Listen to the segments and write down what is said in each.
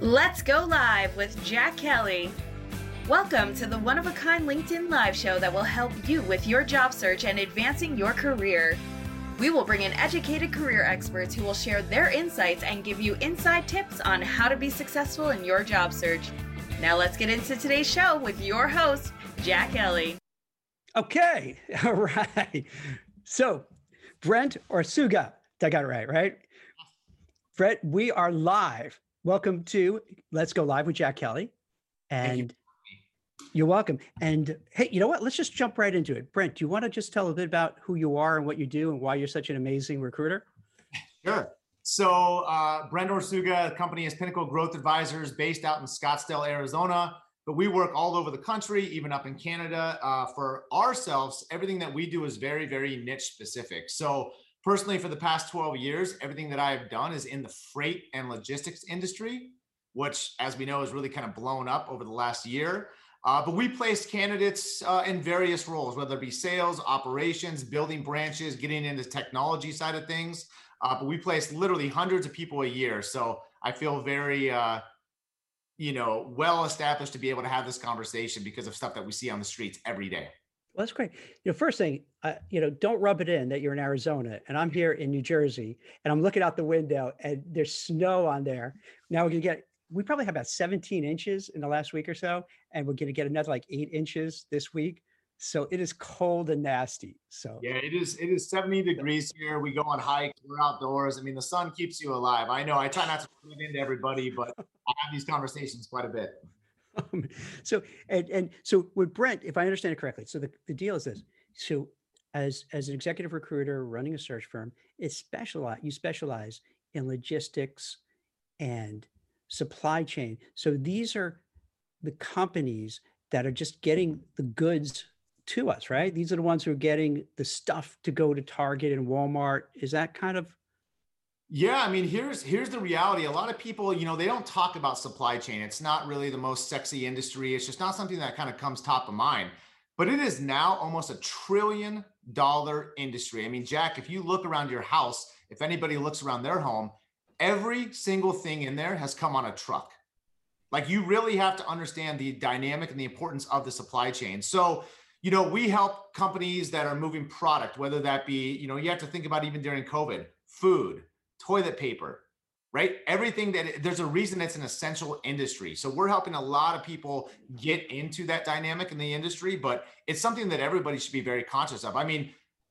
Let's go live with Jack Kelly. Welcome to the one of a kind LinkedIn live show that will help you with your job search and advancing your career. We will bring in educated career experts who will share their insights and give you inside tips on how to be successful in your job search. Now, let's get into today's show with your host, Jack Kelly. Okay, all right. So, Brent Orsuga, I got it right, right? Brent, we are live welcome to Let's Go Live with Jack Kelly. And you. are welcome. And hey, you know what? Let's just jump right into it. Brent, do you want to just tell a bit about who you are and what you do and why you're such an amazing recruiter? Sure. So, uh, Brent Orsuga, the company is Pinnacle Growth Advisors based out in Scottsdale, Arizona. But we work all over the country, even up in Canada. Uh, for ourselves, everything that we do is very, very niche specific. So, personally for the past 12 years everything that i've done is in the freight and logistics industry which as we know is really kind of blown up over the last year. Uh, but we place candidates uh, in various roles whether it be sales operations building branches getting into technology side of things. Uh, but we place literally hundreds of people a year. So i feel very uh, you know well established to be able to have this conversation because of stuff that we see on the streets every day well, that's great. You know, first thing, uh, you know, don't rub it in that you're in Arizona and I'm here in New Jersey and I'm looking out the window and there's snow on there. Now we're gonna get, we probably have about 17 inches in the last week or so, and we're gonna get another like eight inches this week. So it is cold and nasty. So yeah, it is. It is 70 degrees here. We go on hikes. We're outdoors. I mean, the sun keeps you alive. I know. I try not to put it into everybody, but I have these conversations quite a bit. Um, so and and so with Brent, if I understand it correctly, so the, the deal is this. So as as an executive recruiter running a search firm, it's specialize you specialize in logistics and supply chain. So these are the companies that are just getting the goods to us, right? These are the ones who are getting the stuff to go to Target and Walmart. Is that kind of yeah, I mean, here's here's the reality. A lot of people, you know, they don't talk about supply chain. It's not really the most sexy industry. It's just not something that kind of comes top of mind. But it is now almost a trillion dollar industry. I mean, Jack, if you look around your house, if anybody looks around their home, every single thing in there has come on a truck. Like you really have to understand the dynamic and the importance of the supply chain. So, you know, we help companies that are moving product, whether that be, you know, you have to think about even during COVID, food, toilet paper, right? Everything that there's a reason it's an essential industry. So we're helping a lot of people get into that dynamic in the industry, but it's something that everybody should be very conscious of. I mean,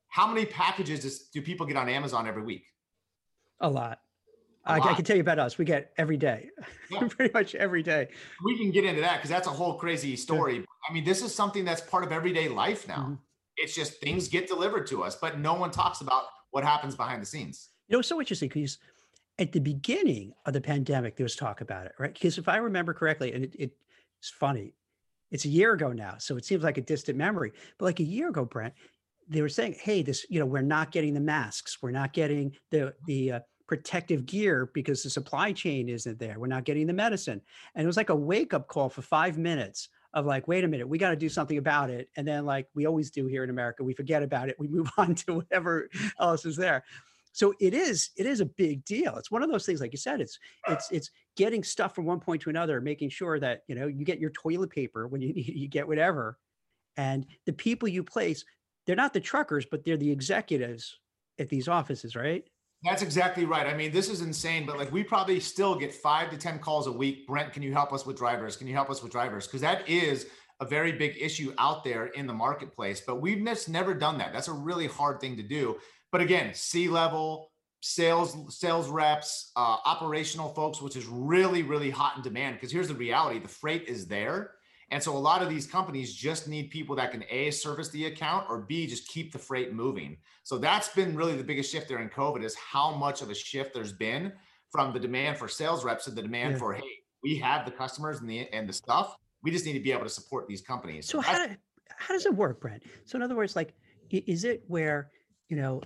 how many packages do people get on Amazon every week? A lot. I. I, can tell you about us. We get every day, yeah. pretty much every day. We can get into that because that's a whole crazy story. Yeah. I mean, this is something that's part of everyday life now. Mm-hmm. It's just things get delivered to us, but no one talks about what happens behind the scenes. You know, it's so interesting because at the beginning of the pandemic, there was talk about it, right? Because if I remember correctly, and it, it, it's funny, it's a year ago now, so it seems like a distant memory. But like a year ago, Brent, they were saying, "Hey, this, you know, we're not getting the masks, we're not getting the the uh, protective gear because the supply chain isn't there. We're not getting the medicine." And it was like a wake up call for five minutes of like, wait a minute, we got to do something about it. And then, like we always do here in America, we forget about it. We move on to whatever else is there so it is it is a big deal it's one of those things like you said it's it's it's getting stuff from one point to another making sure that you know you get your toilet paper when you you get whatever and the people you place they're not the truckers but they're the executives at these offices right that's exactly right. I mean, this is insane, but like we probably still get five to 10 calls a week. Brent, can you help us with drivers? Can you help us with drivers? Because that is a very big issue out there in the marketplace, but we've just never done that. That's a really hard thing to do. But again, C level sales sales reps, uh, operational folks, which is really really hot in demand. Because here's the reality: the freight is there, and so a lot of these companies just need people that can a service the account or b just keep the freight moving. So that's been really the biggest shift there in COVID is how much of a shift there's been from the demand for sales reps to the demand yeah. for hey, we have the customers and the and the stuff. We just need to be able to support these companies. So, so how, do, how does it work, Brent? So in other words, like, is it where you know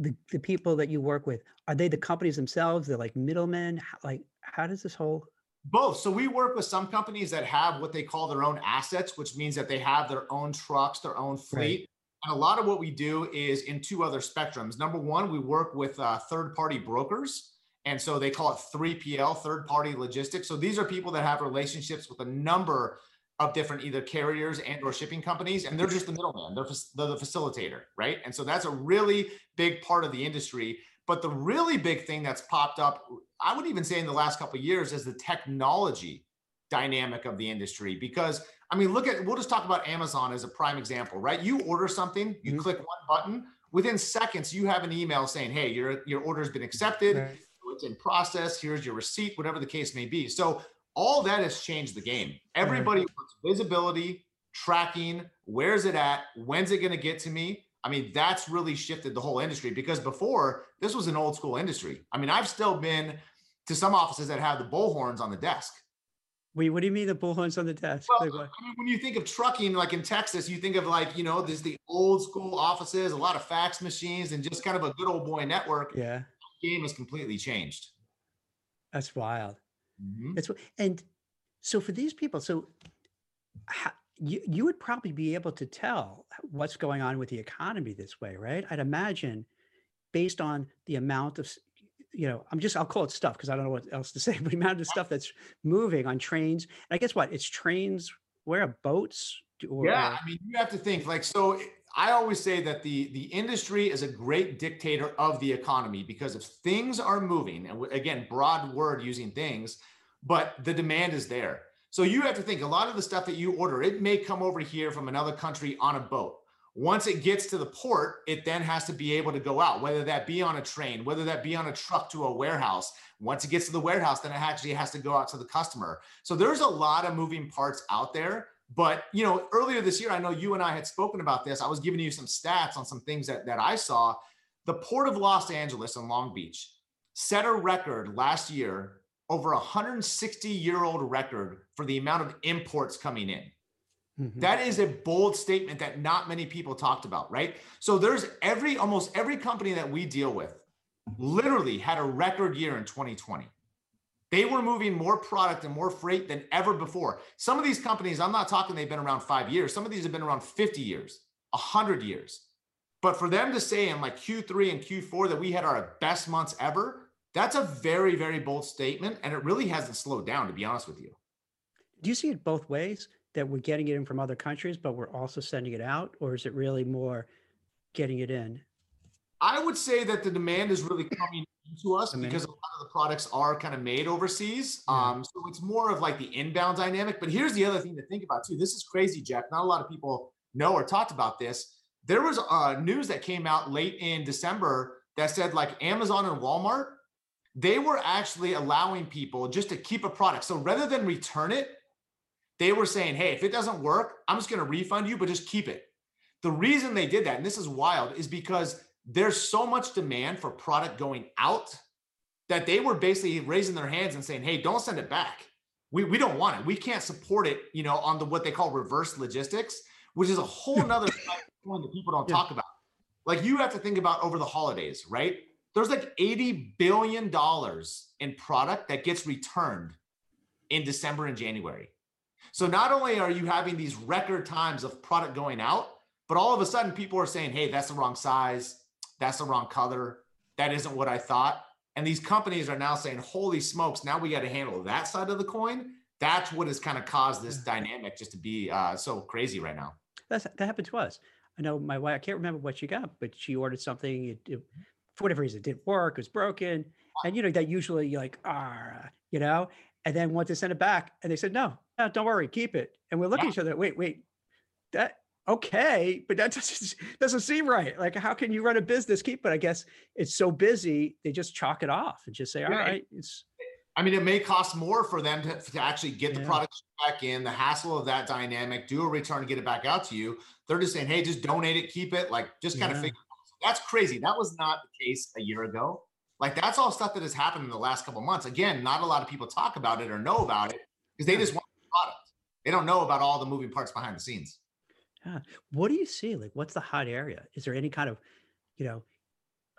the, the people that you work with are they the companies themselves? They're like middlemen? How, like how does this whole both. So we work with some companies that have what they call their own assets which means that they have their own trucks their own fleet. Right. and a lot of what we do is in two other spectrums. Number one we work with uh, third party brokers And so they call it 3PL, third party logistics. So these are people that have relationships with a number of different either carriers and or shipping companies and they're just the middleman. They're, they're the facilitator right? And so that's a really big part of the industry. But the really big thing that's popped up i would even say in the last couple of years is the technology dynamic of the industry. Because i mean look at we'll just talk about amazon as a prime example right? You order something you mm-hmm. click one button within seconds you have an email saying hey your your order's been accepted. Right. it's in process. Here's your receipt whatever the case may be. So all that has changed the game. Mm-hmm. Everybody wants visibility, tracking, where's it at, when's it going to get to me? I mean, that's really shifted the whole industry because before this was an old school industry. I mean, I've still been to some offices that have the bullhorns on the desk. Wait, what do you mean the bullhorns on the desk? Well, like I mean, when you think of trucking, like in Texas, you think of like, you know, there's the old school offices, a lot of fax machines, and just kind of a good old boy network. Yeah. The game has completely changed. That's wild. Mm-hmm. It's and so for these people, so how, you you would probably be able to tell what's going on with the economy this way, right? I'd imagine based on the amount of you know, I'm just I'll call it stuff because I don't know what else to say, but the amount of stuff that's moving on trains. And I guess what it's trains, where are boats or, yeah, I mean, you have to think like so. I always say that the the industry is a great dictator of the economy because if things are moving, and again, broad word using things, but the demand is there. So you have to think a lot of the stuff that you order, it may come over here from another country on a boat. Once it gets to the port, it then has to be able to go out, whether that be on a train, whether that be on a truck to a warehouse. Once it gets to the warehouse, then it actually has to go out to the customer. So there's a lot of moving parts out there. But you know, earlier this year, I know you and I had spoken about this. I was giving you some stats on some things that, that I saw. The Port of Los Angeles and Long Beach set a record last year over a 160 year old record for the amount of imports coming in. Mm-hmm. That is a bold statement that not many people talked about, right? So there's every almost every company that we deal with literally had a record year in 2020. They were moving more product and more freight than ever before. Some of these companies, I'm not talking they've been around 5 years. Some of these have been around 50 years, 100 years. But for them to say in like Q3 and Q4 that we had our best months ever, that's a very, very bold statement. And it really hasn't slowed down, to be honest with you. Do you see it both ways that we're getting it in from other countries, but we're also sending it out? Or is it really more getting it in? I would say that the demand is really coming to us because a lot of the products are kind of made overseas. Yeah. Um, so it's more of like the inbound dynamic. But here's the other thing to think about too. This is crazy, Jack. Not a lot of people know or talked about this. There was uh, news that came out late in December that said like Amazon and Walmart they were actually allowing people just to keep a product. So rather than return it, they were saying, hey, if it doesn't work, I'm just going to refund you, but just keep it. The reason they did that, and this is wild, is because there's so much demand for product going out that they were basically raising their hands and saying, hey, don't send it back. We, we don't want it. We can't support it, you know, on the what they call reverse logistics, which is a whole nother point that people don't yeah. talk about. Like you have to think about over the holidays, right? there's like 80 billion dollars in product that gets returned in December and January. So not only are you having these record times of product going out, but all of a sudden people are saying, "Hey, that's the wrong size, that's the wrong color, that isn't what I thought." And these companies are now saying, "Holy smokes, now we got to handle that side of the coin." That's what has kind of caused this dynamic just to be uh, so crazy right now. That's, that happened to us. I know my wife. I can't remember what she got, but she ordered something. It, it for whatever reason, it didn't work, it was broken. And you know, that usually like, ah, you know, and then once they sent it back and they said, no, no, don't worry, keep it. And we're looking yeah. at each other, wait, wait, that okay, but that doesn't doesn't seem right. Like, how can you run a business, keep it? I guess it's so busy, they just chalk it off and just say, all yeah. right, it's I mean, it may cost more for them to, to actually get the yeah. product back in, the hassle of that dynamic, do a return, and get it back out to you. They're just saying, hey, just donate it, keep it, like just kind yeah. of figure that's crazy. That was not the case a year ago. Like that's all stuff that has happened in the last couple months. Again, not a lot of people talk about it or know about it because they just want the product. They don't know about all the moving parts behind the scenes. Yeah. What do you see? Like, what's the hot area? Is there any kind of, you know,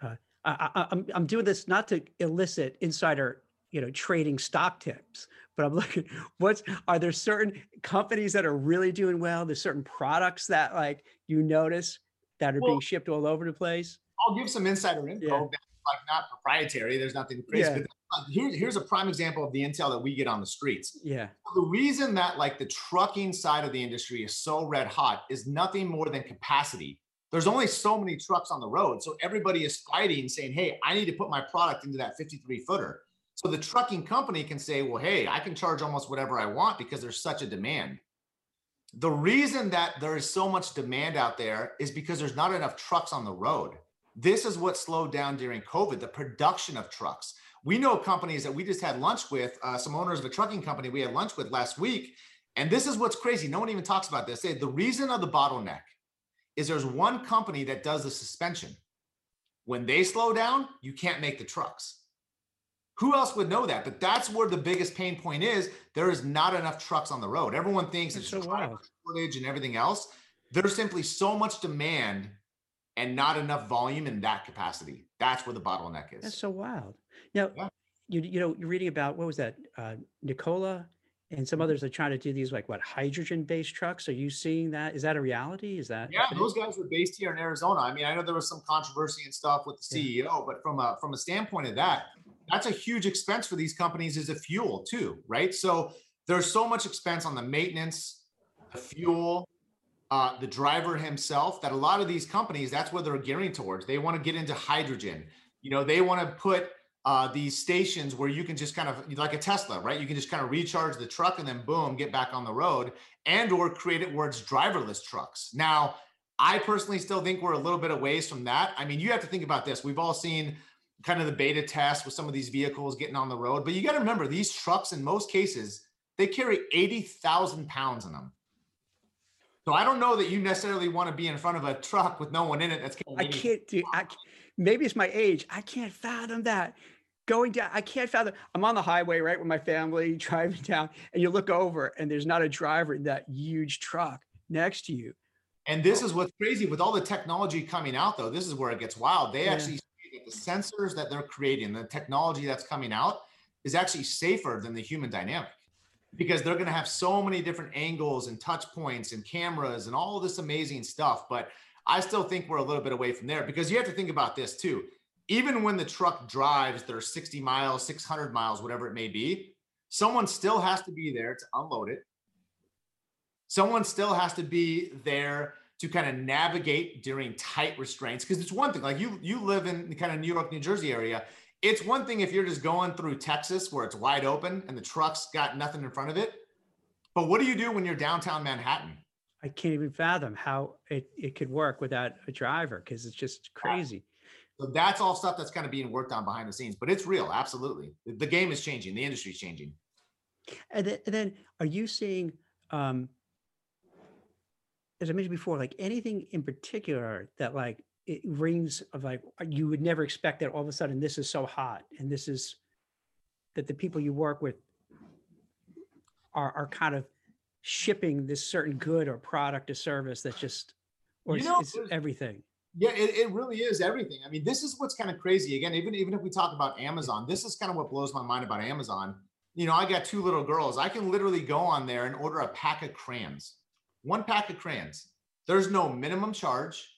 uh, I, I, I'm I'm doing this not to elicit insider, you know, trading stock tips, but I'm looking. What's are there certain companies that are really doing well? There's certain products that like you notice that are well, being shipped all over the place? I'll give some insider info. Yeah. Like not proprietary. There's nothing crazy. Yeah. But here's here's a prime example of the intel that we get on the streets. Yeah. The reason that like the trucking side of the industry is so red hot is nothing more than capacity. There's only so many trucks on the road, so everybody is fighting, saying, "Hey, I need to put my product into that 53 footer." So the trucking company can say, "Well, hey, I can charge almost whatever I want because there's such a demand." The reason that there is so much demand out there is because there's not enough trucks on the road. This is what slowed down during COVID, the production of trucks. We know companies that we just had lunch with, uh, some owners of a trucking company we had lunch with last week. And this is what's crazy. No one even talks about this. They, the reason of the bottleneck is there's one company that does the suspension. When they slow down, you can't make the trucks. Who else would know that? But that's where the biggest pain point is. There is not enough trucks on the road. Everyone thinks That's it's so shortage and everything else. There's simply so much demand and not enough volume in that capacity. That's where the bottleneck is. That's so wild. Now, Yeah. you you know, you're reading about what was that? Uh, Nikola and some others are trying to do these like what hydrogen-based trucks. Are you seeing that? Is that a reality? Is that Yeah, those guys were based here in Arizona. I mean, I know there was some controversy and stuff with the CEO, but from a from a standpoint of that, that's a huge expense for these companies is a fuel too, right? So there's so much expense on the maintenance, the fuel, uh, the driver himself that a lot of these companies that's what they're gearing towards. They want to get into hydrogen. You know, they want to put uh, these stations where you can just kind of like a Tesla, right? You can just kind of recharge the truck and then boom, get back on the road, and or create it where it's driverless trucks. Now, I personally still think we're a little bit of ways from that. I mean, you have to think about this. We've all seen kind of the beta test with some of these vehicles getting on the road, but you got to remember these trucks in most cases they carry eighty thousand pounds in them. So I don't know that you necessarily want to be in front of a truck with no one in it. That's I can't do. I maybe it's my age. I can't fathom that. Going down, I can't fathom. I'm on the highway, right, with my family driving down, and you look over, and there's not a driver in that huge truck next to you. And this is what's crazy with all the technology coming out, though. This is where it gets wild. They Yeah. actually that the sensors that they're creating, the technology that's coming out, is actually safer than the human dynamic because they're going to have so many different angles and touch points and cameras and all this amazing stuff. But I still think we're a little bit away from there because you have to think about this too. Even when the truck drives their 60 miles, 600 miles, whatever it may be, someone still has to be there to unload it someone still has to be there to kind of navigate during tight restraints because it's one thing like you you live in the kind of new york new jersey area it's one thing if you're just going through texas where it's wide open and the truck's got nothing in front of it but what do you do when you're downtown manhattan? I can't even fathom how it, it could work without a driver because it's just crazy. so that's all stuff that's kind of being worked on behind the scenes but it's real absolutely. The- game is changing the industry's changing. And then, and then are you seeing, um, as I mentioned before, like anything in particular that like it rings of like you would never expect that all of a sudden this is so hot and this is that the people you work with are are kind of shipping this certain good or product or service that's just or You it's, know, it's there's- everything. Yeah, it, it really is everything. I mean, this is what's kind of crazy. Again, even even if we talk about Amazon, this is kind of what blows my mind about Amazon. You know, I got two little girls. I can literally go on there and order a pack of crayons. One pack of crayons. There's no minimum charge.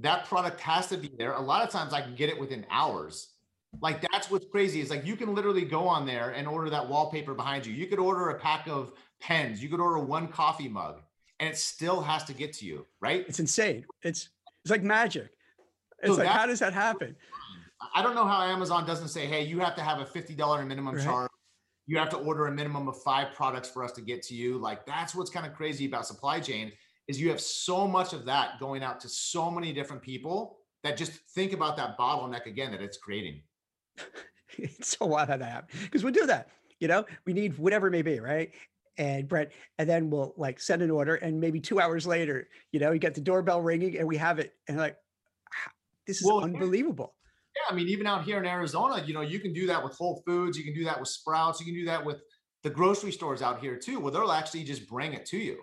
That product has to be there. A lot of times I can get it within hours. Like that's what's crazy is like you can literally go on there and order that wallpaper behind you. You could order a pack of pens. You could order one coffee mug and it still has to get to you, right? It's insane. It's it's like magic. It's So like how does that happen? I don't know how Amazon doesn't say, hey, you have to have a $50 minimum Right. charge. You have to order a minimum of five products for us to get to you. Like that's what's kind of crazy about supply chain is you have so much of that going out to so many different people that just think about that bottleneck again that it's creating. it's so wild how that happens because we'll do that. You know, we need whatever it may be, right? And Brett, and then we'll like send an order, and maybe two hours later, you know, you get the doorbell ringing, and we have it, and like, this is Well, unbelievable. Yeah, I mean, even out here in Arizona, you know, you can do that with Whole Foods, you can do that with Sprouts, you can do that with the grocery stores out here too, where they'll actually just bring it to you.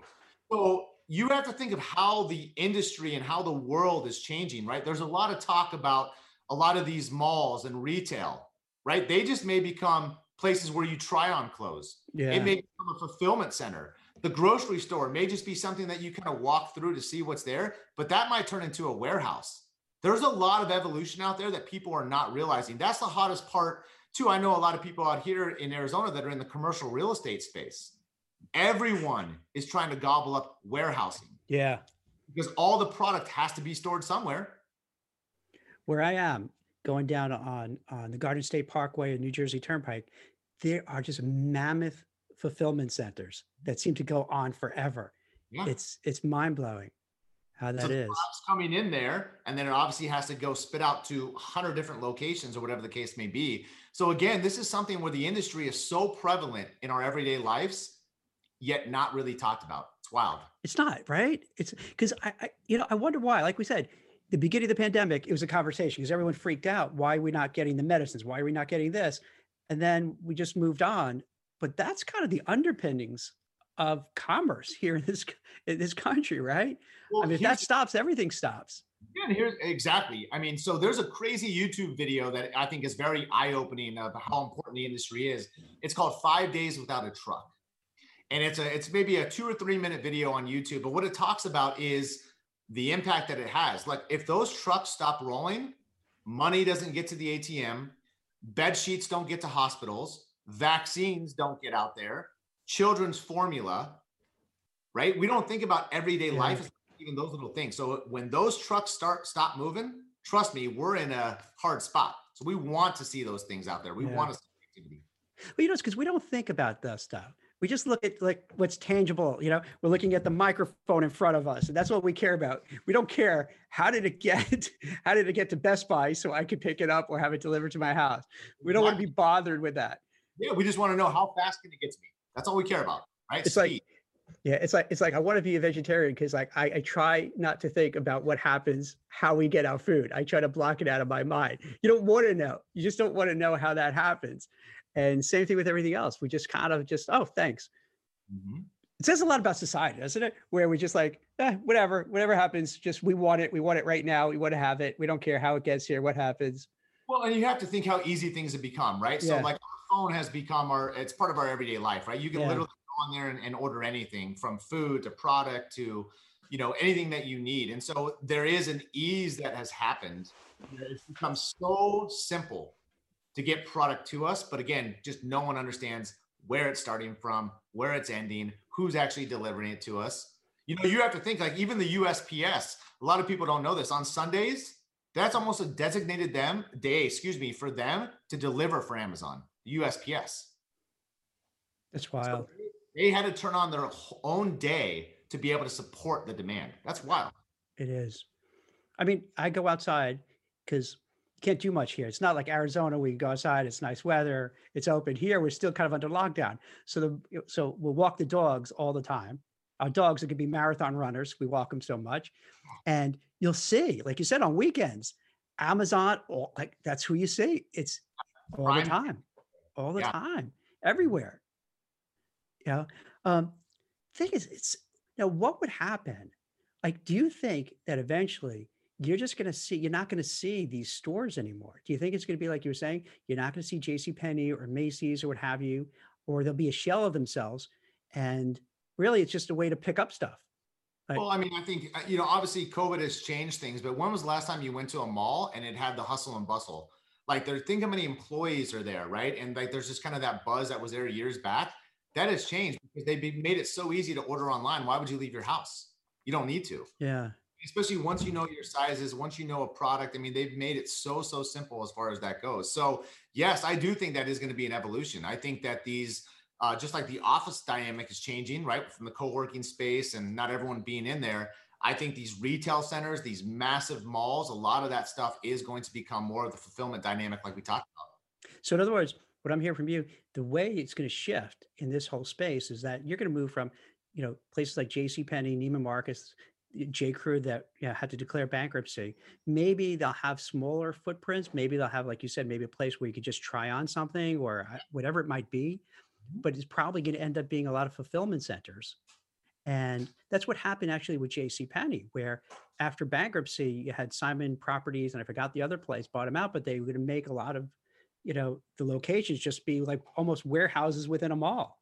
So you have to think of how the industry and how the world is changing, right? There's a lot of talk about a lot of these malls and retail, right? They just may become places where you try on clothes. Yeah, It may become a fulfillment center. The grocery store may just be something that you kind of walk through to see what's there, but that might turn into a warehouse. There's a lot of evolution out there that people are not realizing. That's the hottest part, too. I know a lot of people out here in Arizona that are in the commercial real estate space. Everyone is trying to gobble up warehousing. Yeah. Because all the product has to be stored somewhere. Where I am, going down on on the Garden State Parkway and New Jersey Turnpike, there are just mammoth fulfillment centers that seem to go on forever. Yeah. It's it's mind blowing how that so is. coming in there, and then it obviously has to go spit out to 100 different locations or whatever the case may be. So again, this is something where the industry is so prevalent in our everyday lives, yet not really talked about. It's wild. It's not right. It's because I, I, you know, I wonder why. Like we said, the beginning of the pandemic, it was a conversation because everyone freaked out. Why are we not getting the medicines? Why are we not getting this? And then we just moved on. But that's kind of the underpinnings of commerce here in this in this country, right? Well, I mean, if that stops, everything stops. Yeah, here's exactly. I mean, so there's a crazy YouTube video that I think is very eye-opening of how important the industry is. It's called Five Days Without a Truck. And it's a it's maybe a two or three minute video on YouTube. But what it talks about is the impact that it has. Like if those trucks stop rolling, money doesn't get to the ATM, bed sheets don't get to hospitals, vaccines don't get out there, children's formula, right? We don't think about everyday yeah. life, even those little things. So when those trucks start stop moving, trust me, we're in a hard spot. So we want to see those things out there. We yeah. want to see activity. Well, you know, it's because we don't think about that stuff. We just look at like what's tangible. You know, we're looking at the microphone in front of us, and that's what we care about. We don't care how did it get, how did it get to Best Buy so I could pick it up or have it delivered to my house. We don't want to be bothered with that. Yeah, we just want to know how fast can it get to me. That's all we care about, right? It's Speed. like yeah, it's like it's like I want to be a vegetarian because like I, I try not to think about what happens, how we get our food. I try to block it out of my mind. You don't want to know. You just don't want to know how that happens. And same thing with everything else. We just kind of just, oh, thanks. Mm-hmm. It says a lot about society, doesn't it? Where we just like, eh, whatever, whatever happens, just we want it. We want it right now. We want to have it. We don't care how it gets here, what happens. Well, and you have to think how easy things have become, right? Yeah. So like our phone has become our, it's part of our everyday life, right? You can yeah. literally go on there and, and order anything from food to product to, you know, anything that you need. And so there is an ease that has happened. It's become so simple to get product to us. But again, just no one understands where it's starting from, where it's ending, who's actually delivering it to us. You know, you have to think like even the USPS, a lot of people don't know this on Sundays. That's almost a designated them day, excuse me, for them to deliver for Amazon, USPS. That's wild. So they had to turn on their own day to be able to support the demand. That's wild. It is. I mean, I go outside because can't do much here. It's not like Arizona. We go outside. It's nice weather. It's open. Here, we're still kind of under lockdown. So the so we'll walk the dogs all the time. Our dogs are going to be marathon runners. We walk them so much, and you'll see, like you said, on weekends, Amazon. All, like that's who you see. It's all the time, all the yeah. time, everywhere. Yeah. Um, thing is, it's you know what would happen. Like, do you think that eventually? You're just going to see you're not going to see these stores anymore. Do you think it's going to be like you were saying you're not going to see jc penney or macy's or what have you or they'll be a shell of themselves and really it's just a way to pick up stuff? Well i mean i think uh, you know obviously covid has changed things but when was the last time you went to a mall and it had the hustle and bustle? Like there think how many employees are there right? And like there's just kind of that buzz that was there years back. That has changed because they made it so easy to order online. Why would you leave your house? You don't need to. Yeah especially once you know your sizes, once you know a product. I mean, they've made it so, so simple as far as that goes. So, yes, I do think that is going to be an evolution. I think that these, uh, just like the office dynamic is changing, right? From the co working space and not everyone being in there. I think these retail centers, these massive malls, a lot of that stuff is going to become more of the fulfillment dynamic, like we talked about. So, in other words, what I'm hearing from you, the way it's going to shift in this whole space is that you're going to move from, you know, places like J.C. Penney, Neiman Marcus, J. Crew that yeah, had to declare bankruptcy. Maybe they'll have smaller footprints. Maybe they'll have, like you said, maybe a place where you could just try on something or uh, whatever it might be. Mm-hmm. But it's probably going to end up being a lot of fulfillment centers. And that's what happened actually with J.C. Penney, where after bankruptcy, you had Simon Properties, and I forgot the other place, bought them out, but they were going to make a lot of, you know, the locations just be like almost warehouses within a mall.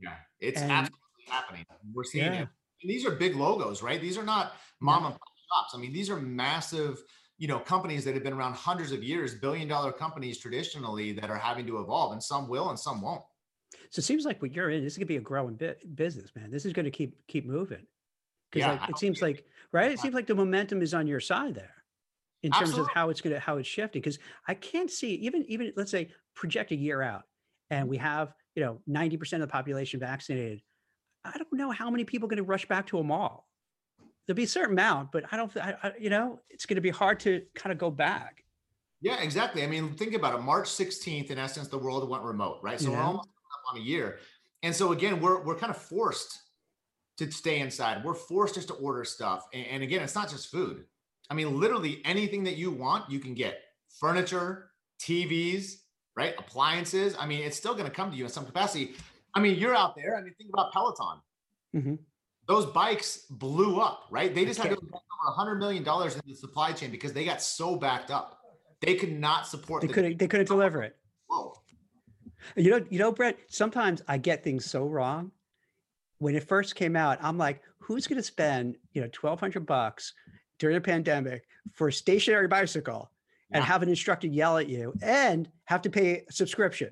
Yeah, it's and, absolutely happening. We're seeing yeah. it these are big logos, right? These are not mom and pop shops. I mean, these are massive you know companies that have been around hundreds of years billion dollar companies traditionally that are having to evolve and some will and some won't. So it seems like what you're in this is going to be a growing bit business man. This is going to keep keep moving. Because yeah, like, it seems like right? It seems like the momentum is on your side there in terms Absolutely. of how it's going to how it's shifting. Because i can't see even even let's say project a year out and we have you know 90% of the population vaccinated i don't know how many people are going to rush back to a mall there'll be a certain amount, but I don't, I, I, you know, it's going to be hard to kind of go back. Yeah, exactly. I mean, think about it. March 16th, in essence, the world went remote, right? So yeah. we're almost up on a year. And so again, we're we're kind of forced to stay inside. We're forced just to order stuff. And, and again, it's not just food. I mean, literally anything that you want, you can get. Furniture, TVs, right? Appliances. I mean, it's still going to come to you in some capacity. I mean, you're out there. I mean, think about Peloton. Mm-hmm those bikes blew up, right? They just had to invest over hundred million dollars in the supply chain because they got so backed up. They could not support. They the- couldn't. They couldn't deliver it. Whoa. You know, you know, Brett. Sometimes I get things so wrong. When it first came out, I'm like, "Who's going to spend you know twelve hundred bucks during a pandemic for a stationary bicycle and have an instructor yell at you and have to pay a subscription?"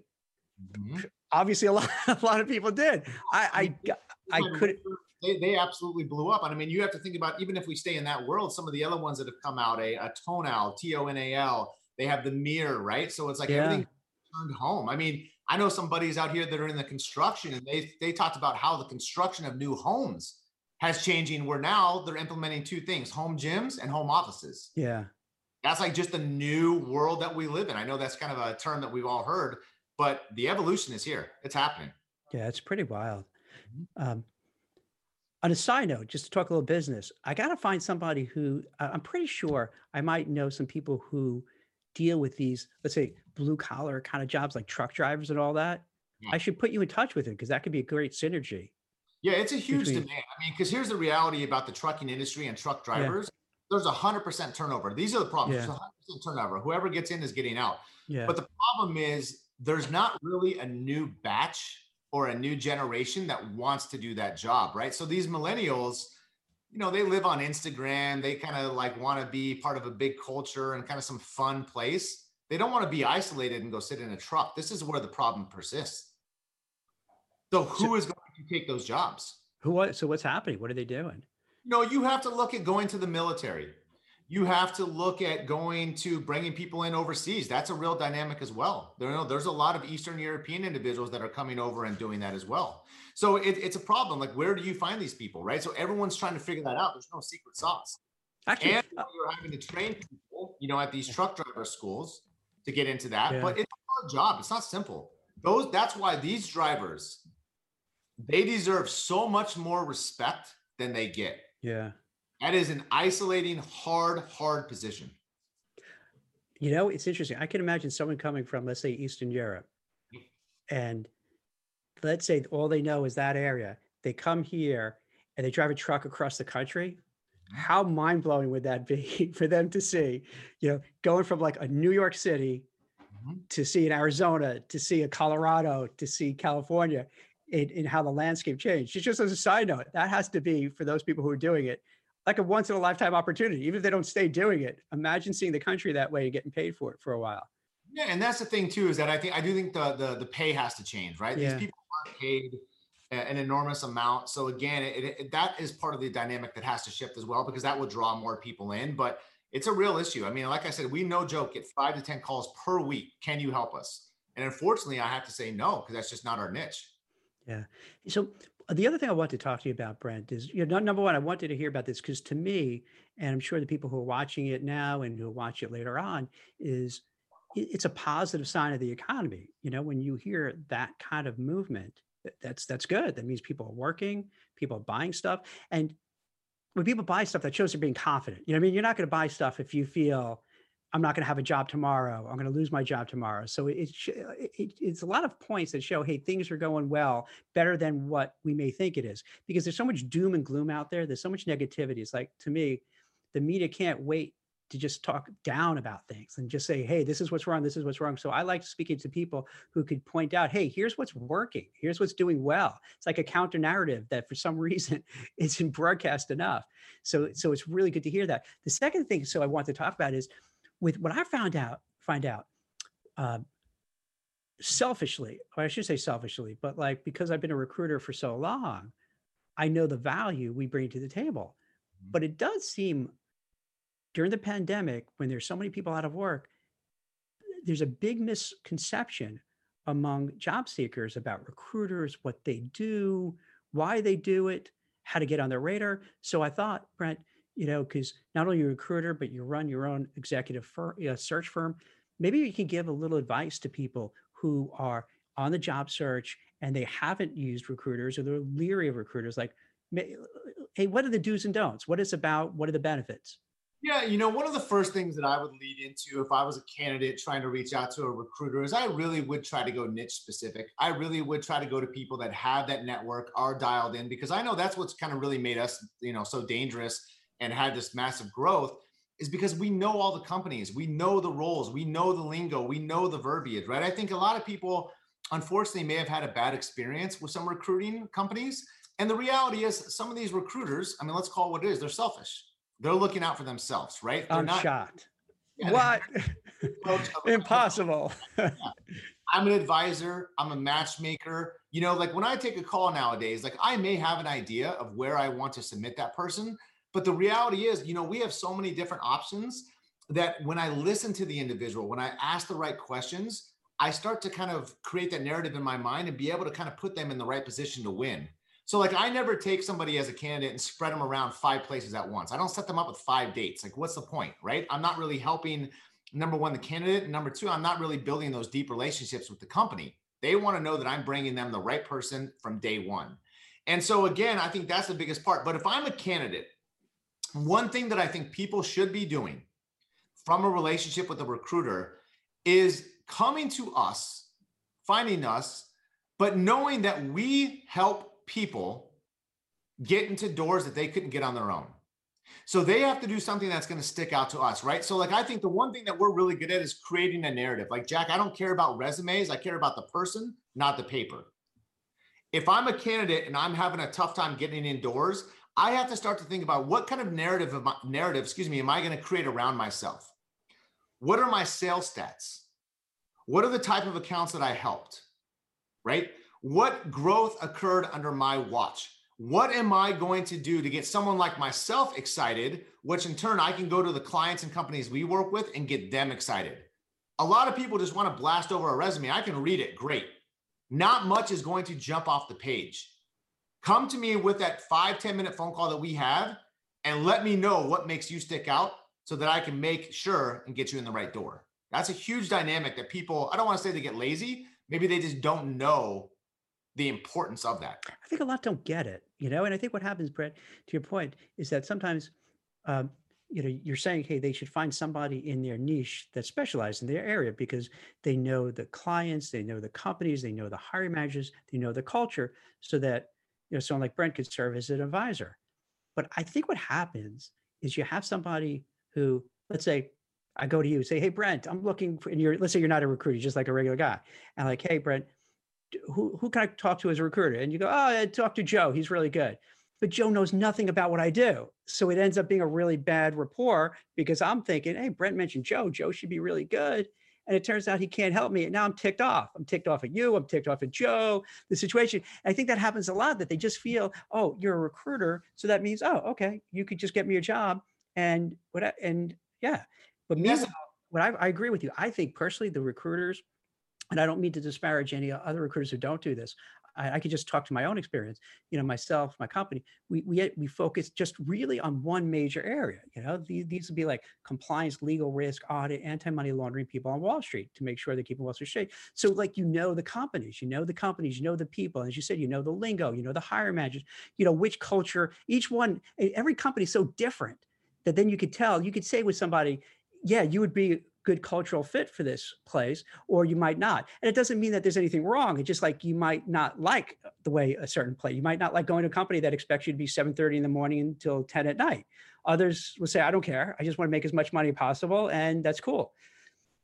Mm-hmm. Obviously, a lot, a lot of people did. I, I, I could they, they absolutely blew up. And I mean, you have to think about even if we stay in that world, some of the other ones that have come out, a, a tonal, T O N A L, they have the mirror, right? So it's like yeah. everything turned home. I mean, I know some buddies out here that are in the construction and they they talked about how the construction of new homes has changing where now they're implementing two things home gyms and home offices. Yeah. That's like just the new world that we live in. I know that's kind of a term that we've all heard, but the evolution is here. It's happening. Yeah, it's pretty wild. Mm-hmm. Um, on a side note, just to talk a little business, I got to find somebody who I'm pretty sure I might know some people who deal with these, let's say, blue collar kind of jobs like truck drivers and all that. Yeah. I should put you in touch with him because that could be a great synergy. Yeah, it's a huge between... demand. I mean, because here's the reality about the trucking industry and truck drivers. Yeah. There's a hundred percent turnover. These are the problems. Yeah. There's hundred percent turnover. Whoever gets in is getting out. Yeah. But the problem is there's not really a new batch or a new generation that wants to do that job, right? So these millennials, you know, they live on Instagram. They kind of like want to be part of a big culture and kind of some fun place. They don't want to be isolated and go sit in a truck. This is where the problem persists. So who is going to take those jobs? Who so what's happening? What are they doing? No, you have to look at going to the military you have to look at going to bringing people in overseas. That's a real dynamic as well. There, you know, there's a lot of Eastern European individuals that are coming over and doing that as well. So it, it's a problem. Like, where do you find these people, right? So everyone's trying to figure that out. There's no secret sauce. Actually, and uh, you're having to train people, you know, at these truck driver schools to get into that. Yeah. But it's a hard job. It's not simple. Those. That's why these drivers, they deserve so much more respect than they get. Yeah. That is an isolating, hard, hard position. You know, it's interesting. I can imagine someone coming from, let's say, Eastern Europe, and let's say all they know is that area. They come here and they drive a truck across the country. How mind blowing would that be for them to see? You know, going from like a New York City mm-hmm. to see in Arizona, to see a Colorado, to see California, in, in how the landscape changed. Just as a side note, that has to be for those people who are doing it like a once in a lifetime opportunity. Even if they don't stay doing it, imagine seeing the country that way and getting paid for it for a while. Yeah, and that's the thing too is that I think I do think the the, the pay has to change, right? Yeah. These people aren't paid an enormous amount. So again, it, it, that is part of the dynamic that has to shift as well because that will draw more people in. But it's a real issue. I mean, like I said, we no joke get five to ten calls per week. Can you help us? And unfortunately, I have to say no because that's just not our niche. Yeah. So the other thing I want to talk to you about, Brent, is you know, number one, I wanted to hear about this because to me, and I'm sure the people who are watching it now and who'll watch it later on, is it's a positive sign of the economy. You know, when you hear that kind of movement, that's that's good. That means people are working, people are buying stuff, and when people buy stuff, that shows they're being confident. You know, I mean, you're not going to buy stuff if you feel I'm not going to have a job tomorrow. I'm going to lose my job tomorrow. So it, it, it's a lot of points that show, hey, things are going well, better than what we may think it is. Because there's so much doom and gloom out there. There's so much negativity. It's like to me, the media can't wait to just talk down about things and just say, hey, this is what's wrong, this is what's wrong. So I like speaking to people who could point out, hey, here's what's working, here's what's doing well. It's like a counter narrative that for some reason isn't broadcast enough. So so it's really good to hear that. The second thing, so I want to talk about is with what I found out, find out, uh, selfishly, or I should say selfishly, but like because I've been a recruiter for so long, I know the value we bring to the table. Mm-hmm. But it does seem during the pandemic, when there's so many people out of work, there's a big misconception among job seekers about recruiters, what they do, why they do it, how to get on their radar. So I thought, Brent, you know, because not only you're a recruiter, but you run your own executive uh, search firm. Maybe you can give a little advice to people who are on the job search and they haven't used recruiters or they're leery of recruiters. Like, hey, what are the do's and don'ts? What is about? What are the benefits? Yeah, you know, one of the first things that I would lead into if I was a candidate trying to reach out to a recruiter is I really would try to go niche specific. I really would try to go to people that have that network, are dialed in, because I know that's what's kind of really made us, you know, so dangerous and had this massive growth is because we know all the companies, we know the roles, we know the lingo, we know the verbiage, right? I think a lot of people, unfortunately, may have had a bad experience with some recruiting companies. And the reality is, some of these recruiters, I mean, let's call it what it is, they're selfish. They're looking out for themselves, right? They're I'm not, shocked. Yeah, what? Impossible. I'm an advisor, I'm a matchmaker. You know, like when I take a call nowadays, like I may have an idea of where I want to submit that person, but the reality is, you know, we have so many different options that when I listen to the individual, when I ask the right questions, I start to kind of create that narrative in my mind and be able to kind of put them in the right position to win. So, like, I never take somebody as a candidate and spread them around five places at once. I don't set them up with five dates. Like, what's the point, right? I'm not really helping number one, the candidate. And number two, I'm not really building those deep relationships with the company. They want to know that I'm bringing them the right person from day one. And so, again, I think that's the biggest part. But if I'm a candidate one thing that I think people should be doing from a relationship with a recruiter is coming to us, finding us, but knowing that we help people get into doors that they couldn't get on their own. So they have to do something that's going to stick out to us, right? So, like, I think the one thing that we're really good at is creating a narrative. Like, Jack, I don't care about resumes, I care about the person, not the paper. If I'm a candidate and I'm having a tough time getting indoors, I have to start to think about what kind of narrative of my, narrative, excuse me, am I going to create around myself? What are my sales stats? What are the type of accounts that I helped? Right? What growth occurred under my watch? What am I going to do to get someone like myself excited, which in turn I can go to the clients and companies we work with and get them excited? A lot of people just want to blast over a resume. I can read it, great. Not much is going to jump off the page. Come to me with that five ten minute phone call that we have and let me know what makes you stick out so that I can make sure and get you in the right door. That's a huge dynamic that people, I don't want to say they get lazy, maybe they just don't know the importance of that. I think a lot don't get it, you know, and I think what happens, Brett, to your point, is that sometimes, um, you know, you're saying, hey, they should find somebody in their niche that specializes in their area because they know the clients, they know the companies, they know the hiring managers, they know the culture, so that you know, someone like Brent could serve as an advisor. But I think what happens is you have somebody who, let's say, I go to you, say, "Hey, Brent, I'm looking for," and you're, let's say you're not a recruiter, just like a regular guy, and like, "Hey, Brent, who who can I talk to as a recruiter?" And you go, "Oh, I talk to Joe. He's really good." But Joe knows nothing about what I do, so it ends up being a really bad rapport because I'm thinking, "Hey, Brent mentioned Joe. Joe should be really good." And it turns out he can't help me. And now I'm ticked off. I'm ticked off at you. I'm ticked off at Joe, the situation. And I think that happens a lot that they just feel, oh, you're a recruiter. So that means, oh, okay, you could just get me a job. And what, I, and yeah. But me, what I, I agree with you. I think personally, the recruiters, and I don't mean to disparage any other recruiters who don't do this. I, I could just talk to my own experience. You know, myself, my company, we we we focus just really on one major area. You know, these, these would be like compliance, legal risk, audit, anti-money laundering people on Wall Street to make sure they're keeping Wall Street straight. So, like, you know the companies, you know the companies, you know the people, as you said, you know the lingo, you know the hiring managers, you know which culture. Each one, every company is so different that then you could tell. You could say with somebody, yeah, you would be good cultural fit for this place or you might not. And it doesn't mean that there's anything wrong. It's just like you might not like uh, the way a certain place you might not like going to a company that expects you to be 7.30 in the morning until 10 at night. Others will say i don't care. I just want to make as much money possible and that's cool.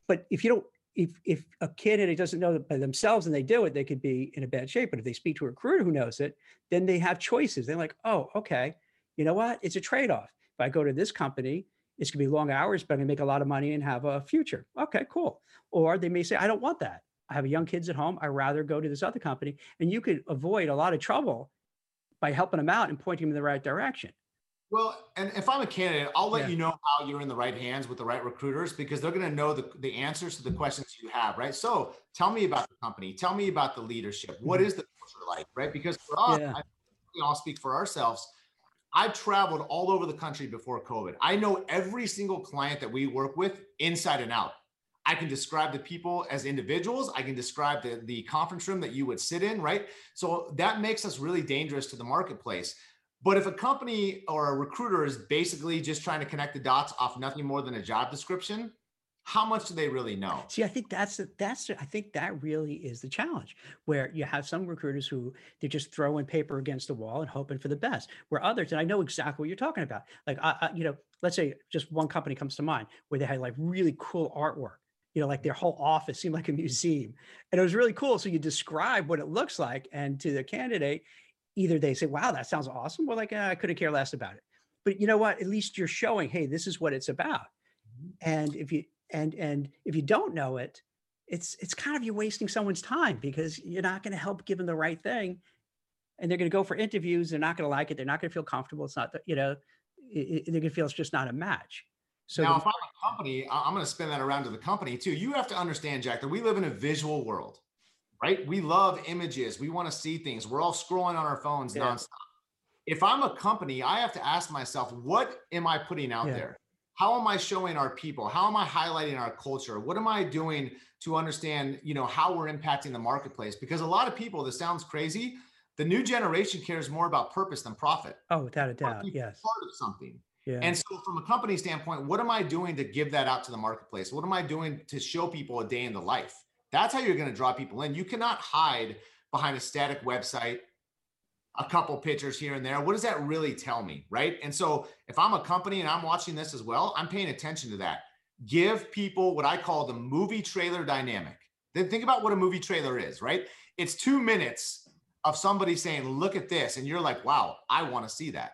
But if you don't if if a candidate doesn't know by themselves and they do it they could be in a bad shape. But if they speak to a recruiter who knows it then they have choices. They're like oh okay. You know what? It's a trade-off. If i go to this company it's going to be long hours, but I'm going to make a lot of money and have a future. Okay, cool. Or they may say, I don't want that. I have young kids at home. I rather go to this other company. And you could avoid a lot of trouble by helping them out and pointing them in the right direction. Well, and if I'm a candidate, I'll let yeah. you know how you're in the right hands with the right recruiters because they're going to know the, the answers to the questions you have, right? So tell me about the company. Tell me about the leadership. What mm-hmm. is the culture like, right? Because for us, yeah. I, we all speak for ourselves I've traveled all over the country before COVID. I know every single client that we work with inside and out. I can describe the people as individuals. I can describe the, the conference room that you would sit in, right? So that makes us really dangerous to the marketplace. But if a company or a recruiter is basically just trying to connect the dots off nothing more than a job description, how much do they really know? See, I think that's the, that's the, I think that really is the challenge where you have some recruiters who they're just throwing paper against the wall and hoping for the best. Where others, and I know exactly what you're talking about. Like, I, I, you know, let's say just one company comes to mind where they had like really cool artwork. You know, like their whole office seemed like a museum, and it was really cool. So you describe what it looks like, and to the candidate, either they say, "Wow, that sounds awesome," or like, eh, "I couldn't care less about it." But you know what? At least you're showing, "Hey, this is what it's about." Mm-hmm. And if you and and if you don't know it it's it's kind of you're wasting someone's time because you're not going to help give them the right thing and they're going to go for interviews they're not going to like it they're not going to feel comfortable it's not you know it, they're going to feel it's just not a match. So now the, if i'm a company i'm going to spin that around to the company too. You have to understand jack that we live in a visual world right? We love images we want to see things we're all scrolling on our phones yeah. nonstop. If i'm a company i have to ask myself what am i putting out yeah. there how am i showing our people how am i highlighting our culture what am i doing to understand you know how we're impacting the marketplace because a lot of people this sounds crazy the new generation cares more about purpose than profit oh without a doubt yes part of something yeah. And so, from a company standpoint, what am I doing to give that out to the marketplace? What am I doing to show people a day in the life? That's how you're going to draw people in. You cannot hide behind a static website a couple pictures here and there. What does that really tell me? Right. And so if I'm a company and I'm watching this as well, I'm paying attention to that. Give people what I call the movie trailer dynamic. Then think about what a movie trailer is, right? It's two minutes of somebody saying, look at this. And you're like, wow, I want to see that.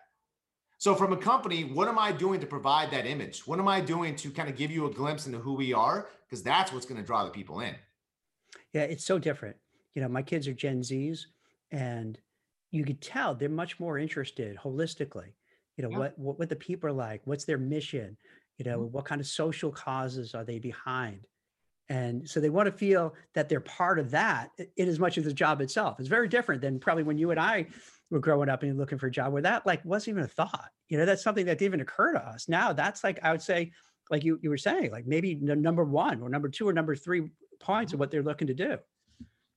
So, from a company, what am I doing to provide that image? What am I doing to kind of give you a glimpse into who we are? Because that's what's going to draw the people in. Yeah, it's so different. You know, my kids are Gen Zs, and you could tell they're much more interested holistically. You know, yeah. what, what what the people are like, what's their mission, you know, mm-hmm. what kind of social causes are they behind? And so they want to feel that they're part of that in as much as the job itself. It's very different than probably when you and I were growing up and looking for a job where that like wasn't even a thought. You know, that's something that didn't even occur to us. Now that's like I would say, like you you were saying, like maybe number one or number two or number three points of mm-hmm. what they're looking to do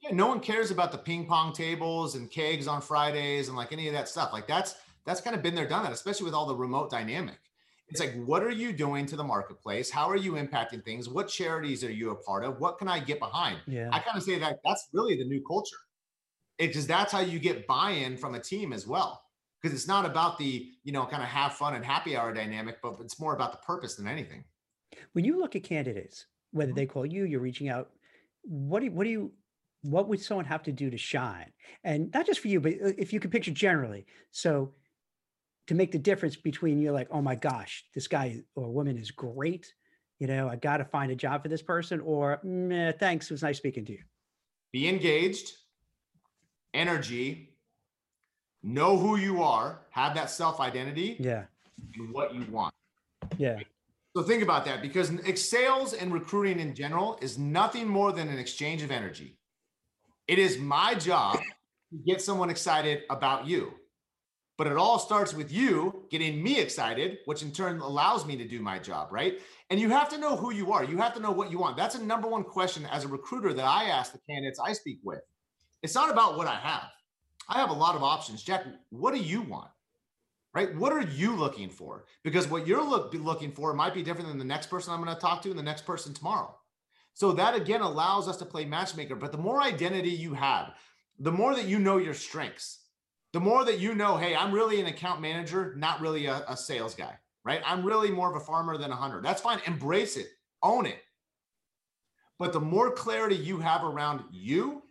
yeah, no one cares about the ping pong tables and kegs on Fridays and like any of that stuff. Like that's that's kind of been there, done that, especially with all the remote dynamic. It's like, what are you doing to the marketplace? How are you impacting things? What charities are you a part of? What can I get behind? Yeah. I kind of say that that's really the new culture. It's because that's how you get buy-in from a team as well. Because it's not about the, you know, kind of have fun and happy hour dynamic, but it's more about the purpose than anything. When you look at candidates, whether mm-hmm. they call you, you're reaching out, what do you, what do you what would someone have to do to shine? And not just for you, but uh, if you could picture generally. So to make the difference between you're like, oh my gosh, this guy or woman is great. You know, I got to find a job for this person, or thanks, it was nice speaking to you. Be engaged, energy, know who you are, have that self identity, yeah, and what you want. Yeah. So think about that because sales and recruiting in general is nothing more than an exchange of energy. It is my job to get someone excited about you. But it all starts with you getting me excited, which in turn allows me to do my job, right? And you have to know who you are. You have to know what you want. That's a number one question as a recruiter that I ask the candidates I speak with. It's not about what I have. I have a lot of options. Jack, what do you want? right? What are you looking for? Because what you're look, looking for might be different than the next person I'm going to talk to and the next person tomorrow. So that again allows us to play matchmaker. But the more identity you have, the more that you know your strengths, the more that you know, hey, I'm really an account manager, not really a, a sales guy, right? I'm really more of a farmer than a hunter. That's fine. Embrace it, own it. But the more clarity you have around you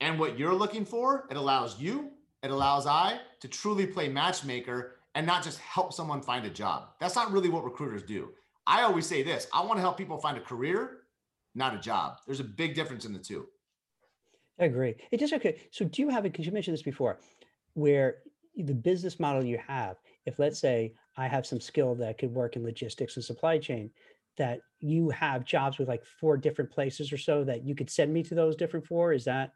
and what you're looking for, it allows you, it allows I to truly play matchmaker and not just help someone find a job. That's not really what recruiters do. I always say this I want to help people find a career, not a job. There's a big difference in the two. I agree. It just okay. So do you have it? Because you mentioned this before where the business model you have, if let's say I have some skill that could work in logistics and supply chain, that you have jobs with like four different places or so that you could send me to those different four? Is that?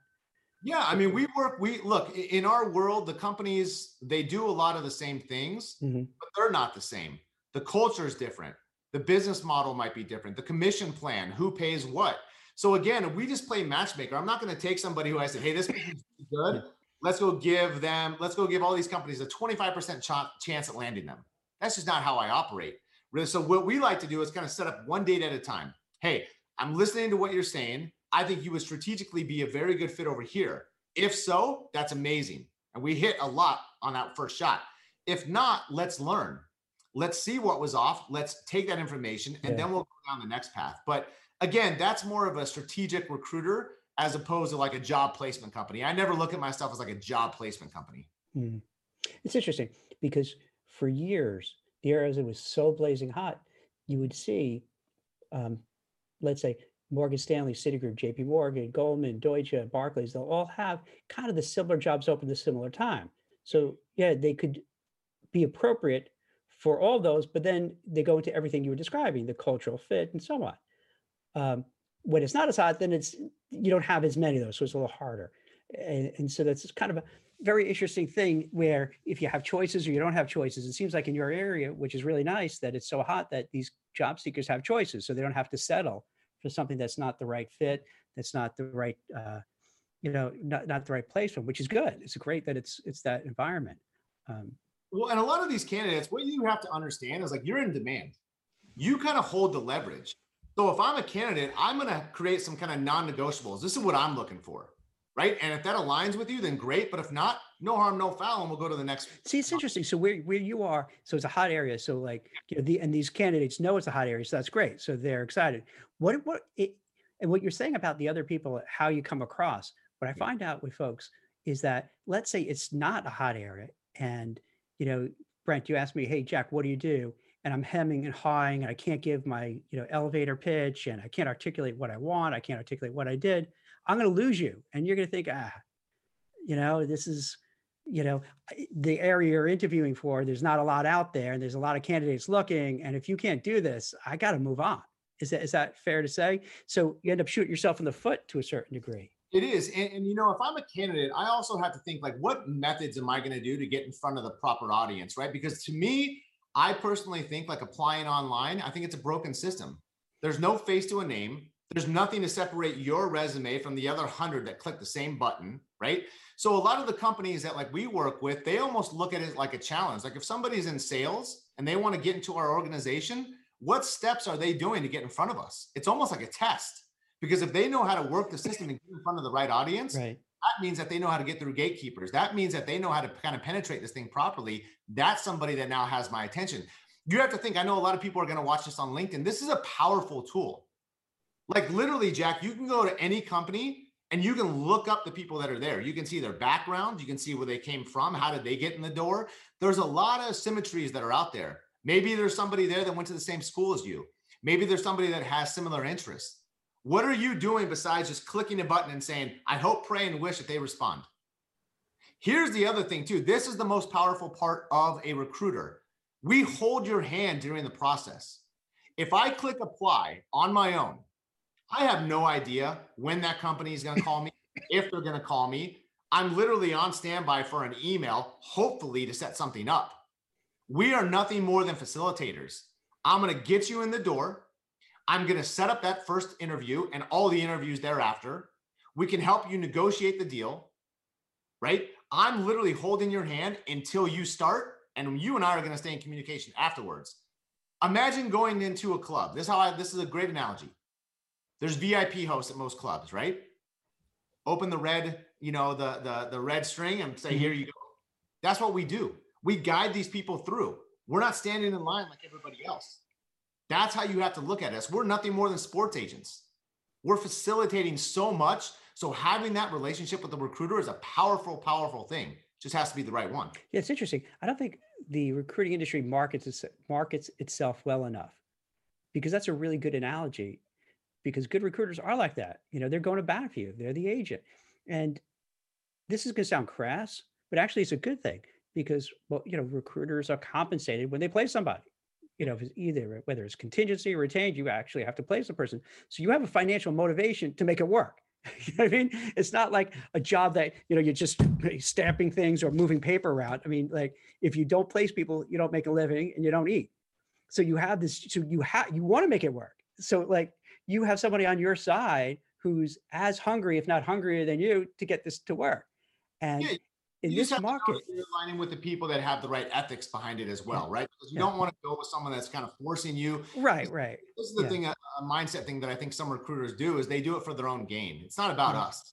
Yeah, I mean, we work. We look in our world. The companies they do a lot of the same things, mm-hmm. but they're not the same. The culture is different. The business model might be different. The commission plan, who pays what. So again, we just play matchmaker. I'm not going to take somebody who I said, "Hey, this is good," let's go give them, let's go give all these companies a 25% ch- chance at landing them. That's just not how I operate. Really. So what we like to do is kind of set up one date at a time. Hey, I'm listening to what you're saying. I think you would strategically be a very good fit over here. If so, that's amazing. And we hit a lot on that first shot. If not, let's learn. Let's see what was off. Let's take that information and yeah. then we'll go down the next path. But again, that's more of a strategic recruiter as opposed to like a job placement company. I never look at myself as like a job placement company. Mm. It's interesting because for years, the areas it was so blazing hot, you would see, um, let's say, Morgan Stanley, Citigroup, JP Morgan, Goldman, Deutsche, Barclays, they'll all have kind of the similar jobs open at a similar time. So, yeah, they could be appropriate for all those, but then they go into everything you were describing the cultural fit and so on. Um, when it's not as hot, then it's you don't have as many of those, so it's a little harder. And, and so that's kind of a very interesting thing where if you have choices or you don't have choices, it seems like in your area, which is really nice that it's so hot that these job seekers have choices, so they don't have to settle for something that's not the right fit, that's not the right, uh, you know, not, not the right place for them, which is good. It's great that it's it's that environment. Um, well, and a lot of these candidates, what you have to understand is like you're in demand. You kind of hold the leverage. So if I'm a candidate, I'm going to create some kind of non-negotiables. This is what I'm looking for, right? And if that aligns with you, then great. But if not, no harm, no foul, and we'll go to the next. See, it's interesting. So where where you are, so it's a hot area. So like you know, the and these candidates know it's a hot area, so that's great. So they're excited. What what it, and what you're saying about the other people, how you come across. What I find out with folks is that let's say it's not a hot area, and you know, Brent, you asked me, hey Jack, what do you do? and I'm hemming and hawing and I can't give my, you know, elevator pitch and I can't articulate what I want. I can't articulate what I did. I'm going to lose you. And you're going to think, ah, you know, this is, you know, the area you're interviewing for, there's not a lot out there and there's a lot of candidates looking. And if you can't do this, I got to move on. Is that, is that fair to say? So you end up shooting yourself in the foot to a certain degree. It is. And, and, you know, if I'm a candidate, I also have to think like, what methods am I going to do to get in front of the proper audience, right? Because to me, I personally think like applying online, I think it's a broken system. There's no face to a name. There's nothing to separate your resume from the other hundred that click the same button, right? So a lot of the companies that like we work with, they almost look at it like a challenge. Like if somebody's in sales and they want to get into our organization, what steps are they doing to get in front of us? It's almost like a test because if they know how to work the system and get in front of the right audience, right that means that they know how to get through gatekeepers. That means that they know how to kind of penetrate this thing properly. That's somebody that now has my attention. You have to think, I know a lot of people are going to watch this on LinkedIn. This is a powerful tool. Like literally, Jack, you can go to any company and you can look up the people that are there. You can see their background, you can see where they came from, how did they get in the door. There's a lot of symmetries that are out there. Maybe there's somebody there that went to the same school as you. Maybe there's somebody that has similar interests. What are you doing besides just clicking a button and saying, I hope, pray, and wish that they respond? Here's the other thing, too. This is the most powerful part of a recruiter. We hold your hand during the process. If I click apply on my own, I have no idea when that company is going to call me, if they're going to call me. I'm literally on standby for an email, hopefully to set something up. We are nothing more than facilitators. I'm going to get you in the door. I'm going to set up that first interview and all the interviews thereafter. We can help you negotiate the deal, right? I'm literally holding your hand until you start and you and I are going to stay in communication afterwards. Imagine going into a club. This is how I, this is a great analogy. There's VIP hosts at most clubs, right? Open the red, you know, the the the red string and say, mm-hmm. "Here you go." That's what we do. We guide these people through. We're not standing in line like everybody else. That's how you have to look at us. We're nothing more than sports agents. We're facilitating so much. So having that relationship with the recruiter is a powerful, powerful thing. Just has to be the right one. Yeah, it's interesting. I don't think the recruiting industry markets markets itself well enough because that's a really good analogy because good recruiters are like that. You know, they're going to bat for you. They're the agent. And this is going to sound crass, but actually it's a good thing because well, you know, recruiters are compensated when they play somebody. You know, if it's either uh, whether it's contingency or retained, you actually have to place the person. So you have a financial motivation to make it work. you know I mean? It's not like a job that, you know, you're just stamping things or moving paper around. I mean, like if you don't place people, you don't make a living and you don't eat. So you have this, so you have, you want to make it work. So like you have somebody on your side who's as hungry, if not hungrier than you to get this to work. And yeah, in this market you're aligning with the people that have the right ethics behind it as well right because you yeah. don't want to go with someone that's kind of forcing you right right this is the yeah. thing a, a, mindset thing that i think some recruiters do is they do it for their own gain it's not about mm. us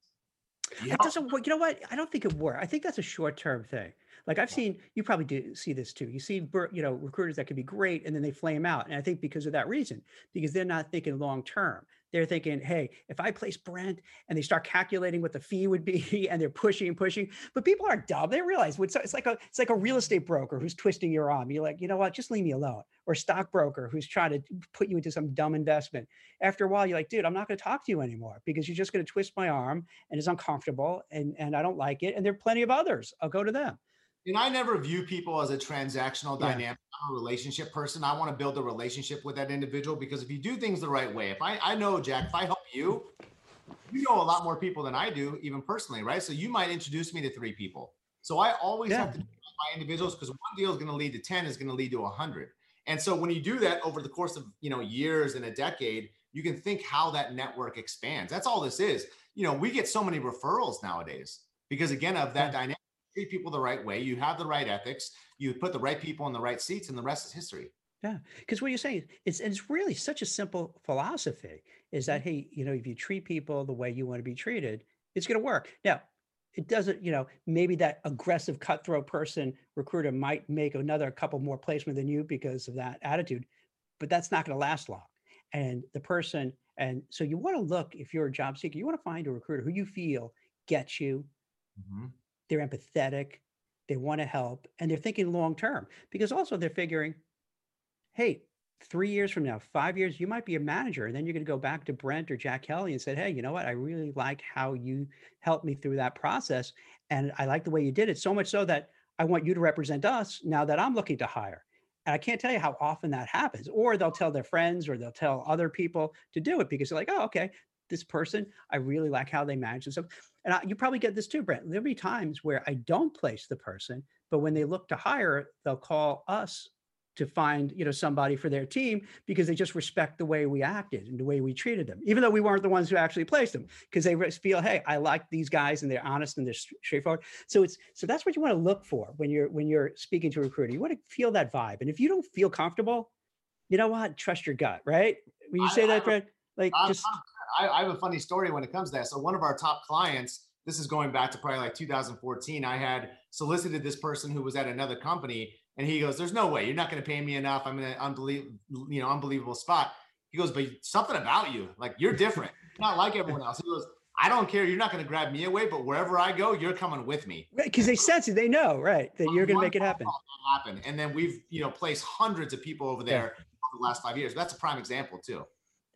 it doesn't work you know what i don't think it works i think that's a short-term thing like I've seen, you probably do see this too. You see, you know, recruiters that can be great and then they flame out. And I think because of that reason, because they're not thinking long term. They're thinking, hey, if I place Brent and they start calculating what the fee would be and they're pushing and pushing, but people are dumb. They realize it's, it's like a it's like a real estate broker who's twisting your arm. You're like, you know what, just leave me alone. Or stockbroker who's trying to put you into some dumb investment. After a while, you're like, dude, I'm not going to talk to you anymore because you're just going to twist my arm and it's uncomfortable and, and I don't like it. And there are plenty of others. I'll go to them and I never view people as a transactional yeah. dynamic. I'm a relationship person. I want to build a relationship with that individual because if you do things the right way, if I, I know, Jack, if I help you, you know a lot more people than I do, even personally, right? So you might introduce me to three people. So I always yeah. have to my individuals because one deal is going to lead to 10 is going to lead to 100. And so when you do that over the course of, you know, years and a decade, you can think how that network expands. That's all this is. You know, we get so many referrals nowadays because again of that dynamic treat people the right way, you have the right ethics, you put the right people in the right seats, and the rest is history. Yeah, because what you're saying is it's really such a simple philosophy is that mm-hmm. hey, you know, if you treat people the way you want to be treated, it's going to work. Now, it doesn't, you know, maybe that aggressive cutthroat person recruiter might make another couple more placement than you because of that attitude, but that's not going to last long. And the person, and so you want to look if you're a job seeker, you want to find a recruiter who you feel gets you, mm-hmm they're empathetic, they want to help, and they're thinking long term because also they're figuring, hey, three years from now, five years, you might be a manager. And then you're going to go back to Brent or Jack Kelly and say, hey, you know what? I really like how you helped me through that process. And I like the way you did it so much so that I want you to represent us now that I'm looking to hire. And I can't tell you how often that happens. Or they'll tell their friends or they'll tell other people to do it because they're like, oh, okay, this person, I really like how they manage themselves. And I, you probably get this too, Brent. There'll be times where I don't place the person, but when they look to hire, they'll call us to find you know somebody for their team because they just respect the way we acted and the way we treated them even though we weren't the ones who actually placed them because they feel hey i like these guys and they're honest and they're straightforward. So it's so that's what you want to look for when you're when you're speaking to a recruiter. You want to feel that vibe. And if you don't feel comfortable you know what? Trust your gut right? When you say I, that Brent like I'm, just I, I have a funny story when it comes to that. So one of our top clients, this is going back to probably like 2014. I had solicited this person who was at another company, and he goes, "There's no way you're not going to pay me enough. I'm in an unbelievable, you know, unbelievable spot." He goes, "But something about you, like you're different. You're not like everyone else." He goes, I don't care. You're not going to grab me away, but wherever I go, you're coming with me. Right, because they sense it. They know, right, that you're going to make it happen. Happen, and then we've you know placed hundreds of people over there yeah. over the last five years. That's a prime example too.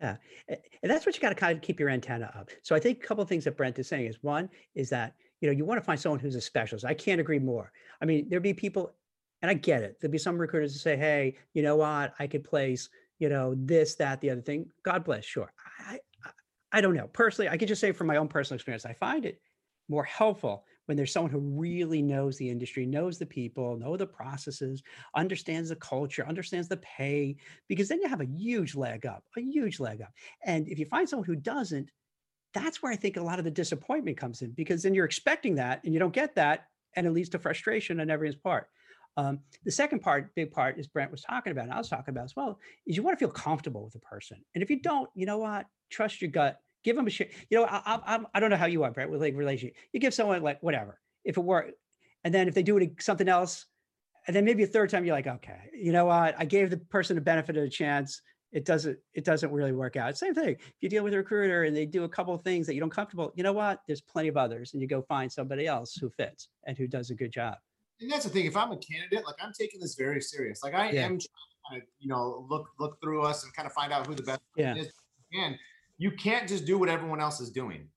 Yeah. And that's what you got to kind of keep your antenna up. So I think a couple of things that Brent is saying is one is that, you know, you want to find someone who's a specialist. I can't agree more. I mean, there'd be people, and I get it. There'd be some recruiters that say, hey, you know what? I could place, you know, this, that, the other thing. God bless. Sure. I, I, I don't know. Personally, I could just say from my own personal experience, I find it more helpful when there's someone who really knows the industry, knows the people, know the processes, understands the culture, understands the pay, because then you have a huge leg up, a huge leg up. And if you find someone who doesn't, that's where I think a lot of the disappointment comes in because then you're expecting that and you don't get that and it leads to frustration on everyone's part. Um, the second part, big part, is Brent was talking about, and I was talking about as well, is you want to feel comfortable with the person. And if you don't, you know what? Trust your gut. Give them a shit. You know, I, I, I don't know how you are, Brent, with like relationship. You give someone like whatever, if it works, and then if they do it something else, and then maybe a third time, you're like, okay, you know what? I gave the person the benefit of a chance. It doesn't, it doesn't really work out. Same thing. If you deal with a recruiter and they do a couple of things that you don't comfortable, you know what? There's plenty of others, and you go find somebody else who fits and who does a good job and that's the thing. If I'm a candidate, like I'm taking this very serious. Like I yeah. am trying to kind of, you know, look look through us and kind of find out who the best yeah. is. And you can't just do what everyone else is doing.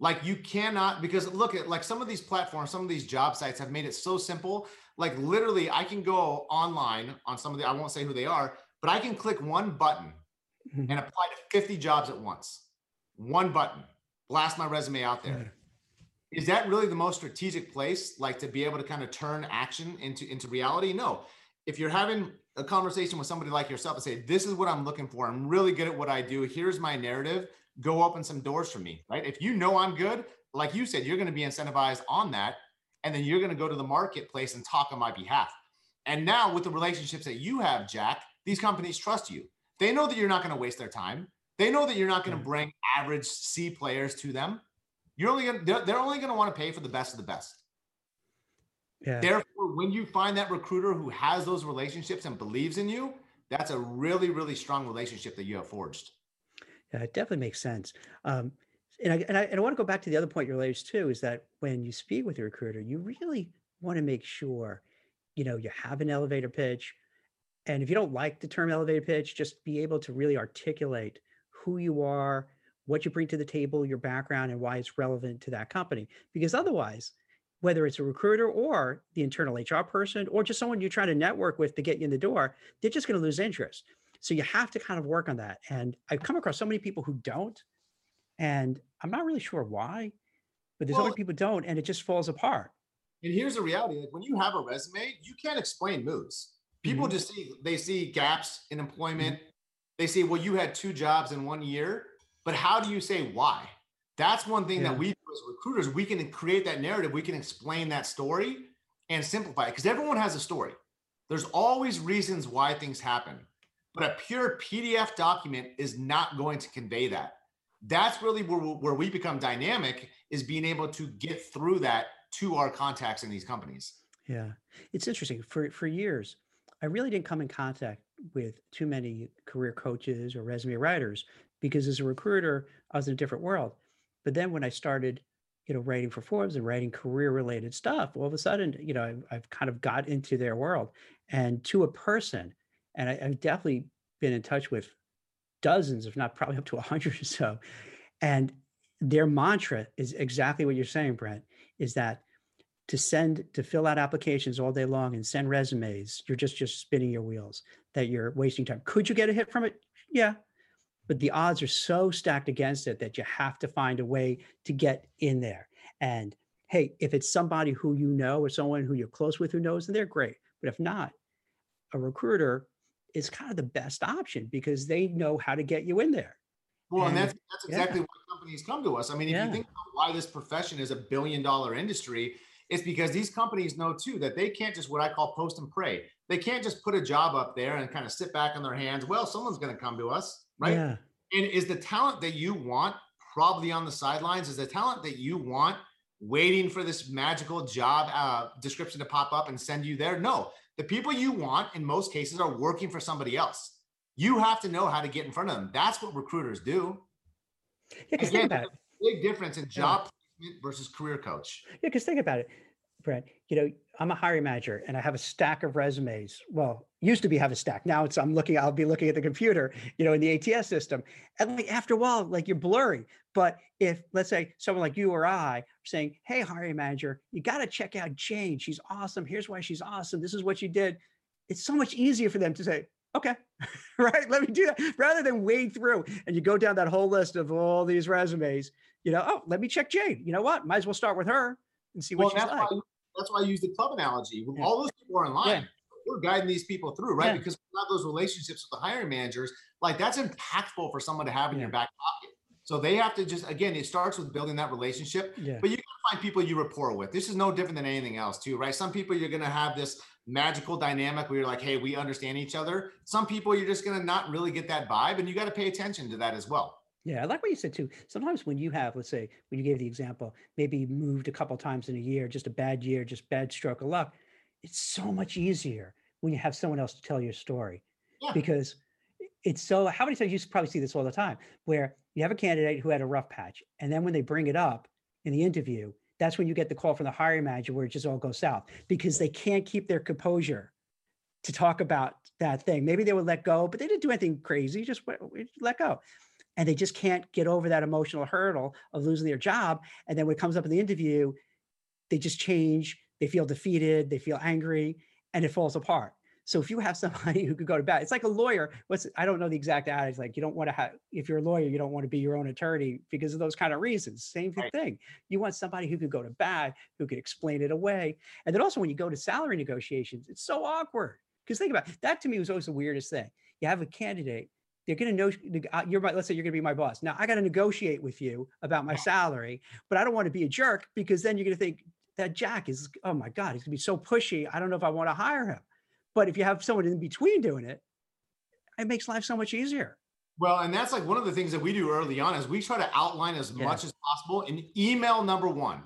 Like you cannot because look at like some of these platforms, some of these job sites have made it so simple. Like literally, I can go online on some of the I won't say who they are, but I can click one button mm-hmm. and apply to 50 jobs at once. One button, blast my resume out there is that really the most strategic place like to be able to kind of turn action into into reality no if you're having a conversation with somebody like yourself and say this is what i'm looking for. I'm really good at what i do. Here's my narrative. Go open some doors for me right? If you know i'm good like you said you're going to be incentivized on that and then you're going to go to the marketplace and talk on my behalf. And now with the relationships that you have jack these companies trust you. They know that you're not going to waste their time. They know that you're not going to mm. bring average c players to them. You're only gonna they're, they're only gonna want to pay for the best of the best. Yeah. Therefore, when you find that recruiter who has those relationships and believes in you, that's a really, really strong relationship that you have forged. Yeah, it definitely makes sense. Um, and I, and I, and I want to go back to the other point you raised too, is that when you speak with a recruiter, you really want to make sure, you know, you have an elevator pitch. And if you don't like the term elevator pitch, just be able to really articulate who you are, what you bring to the table, your background, and why it's relevant to that company. Because otherwise, whether it's a recruiter or the internal HR person or just someone you're trying to network with to get you in the door, they're just going to lose interest. So you have to kind of work on that. And I've come across so many people who don't, and I'm not really sure why, but there's well, other people don't, and it just falls apart. And here's the reality: like when you have a resume, you can't explain moves. People mm-hmm. just see they see gaps in employment. Mm-hmm. They see, well, you had two jobs in one year but how do you say why? That's one thing yeah. that we do as recruiters. We can create that narrative. We can explain that story and simplify it because everyone has a story. There's always reasons why things happen, but a pure PDF document is not going to convey that. That's really where, where we become dynamic is being able to get through that to our contacts in these companies. Yeah, it's interesting. For for years, I really didn't come in contact with too many career coaches or resume writers because as a recruiter, I was in a different world. But then when I started, you know, writing for Forbes and writing career related stuff, all of a sudden, you know, I've, I've kind of got into their world and to a person. And I, I've definitely been in touch with dozens, if not probably up to a hundred or so. And their mantra is exactly what you're saying, Brent, is that to send to fill out applications all day long and send resumes, you're just just spinning your wheels, that you're wasting time. Could you get a hit from it? Yeah, but the odds are so stacked against it that you have to find a way to get in there. And hey, if it's somebody who you know or someone who you're close with who knows, then they're great. But if not, a recruiter is kind of the best option because they know how to get you in there. Well, and, and that's that's exactly yeah. why companies come to us. I mean, if yeah. you think about why this profession is a billion dollar industry, it's because these companies know too that they can't just what I call post and pray. They can't just put a job up there and kind of sit back on their hands. Well, someone's going to come to us right? Yeah. And is the talent that you want probably on the sidelines? Is the talent that you want waiting for this magical job uh, description to pop up and send you there? No, the people you want in most cases are working for somebody else. You have to know how to get in front of them. That's what recruiters do. Yeah, because think about it. Big difference in job yeah. versus career coach. Yeah, because think about it. Brent, you know, I'm a hiring manager and I have a stack of resumes. Well, used to be have a stack. Now it's I'm looking, I'll be looking at the computer, you know, in the ATS system. And like after a while, like you're blurry. But if let's say someone like you or I are saying, Hey, hiring manager, you got to check out Jane. She's awesome. Here's why she's awesome. This is what she did. It's so much easier for them to say, okay, right, let me do that rather than wade through and you go down that whole list of all these resumes, you know, oh, let me check Jane. You know what? Might as well start with her and see what well, she's like. Why, that's why I use the club analogy. Yeah. All those people are in line. Yeah. We're guiding these people through, right? Yeah. Because we have those relationships with the hiring managers. Like that's impactful for someone to have in your back pocket. So they have to just again, it starts with building that relationship. Yeah. But you can find people you rapport with. This is no different than anything else, too, right? Some people you're gonna have this magical dynamic where you're like, hey, we understand each other. Some people you're just gonna not really get that vibe, and you got to pay attention to that as well. Yeah, I like what you said too. Sometimes when you have, let's say, when you gave the example, maybe you moved a couple times in a year, just a bad year, just bad stroke of luck. It's so much easier when you have someone else to tell your story Yeah. because it's so. How many times you probably see this all the time, where you have a candidate who had a rough patch, and then when they bring it up in the interview, that's when you get the call from the hiring manager where it just all goes south because they can't keep their composure to talk about that thing. Maybe they would let go, but they didn't do anything crazy. Just let go and they just can't get over that emotional hurdle of losing their job. And then when it comes up in the interview, they just change, they feel defeated, they feel angry, and it falls apart. So if you have somebody who could go to bat, it's like a lawyer. What's I don't know the exact adage. Like you don't want to have if you're a lawyer, you don't want to be your own attorney because of those kind of reasons. Same Right. thing. You want somebody who could go to bat, who could explain it away. And then also when you go to salary negotiations, it's so awkward. Because think about it, that to me was always the weirdest thing. You have a candidate they're going to know you're my, let's say you're going to be my boss. Now I got to negotiate with you about my salary, but I don't want to be a jerk because then you're going to think that Jack is, oh my God, he's going to be so pushy. I don't know if I want to hire him. But if you have someone in between doing it, it makes life so much easier. Well, and that's like one of the things that we do early on is we try to outline as Yeah. much as possible in email number one.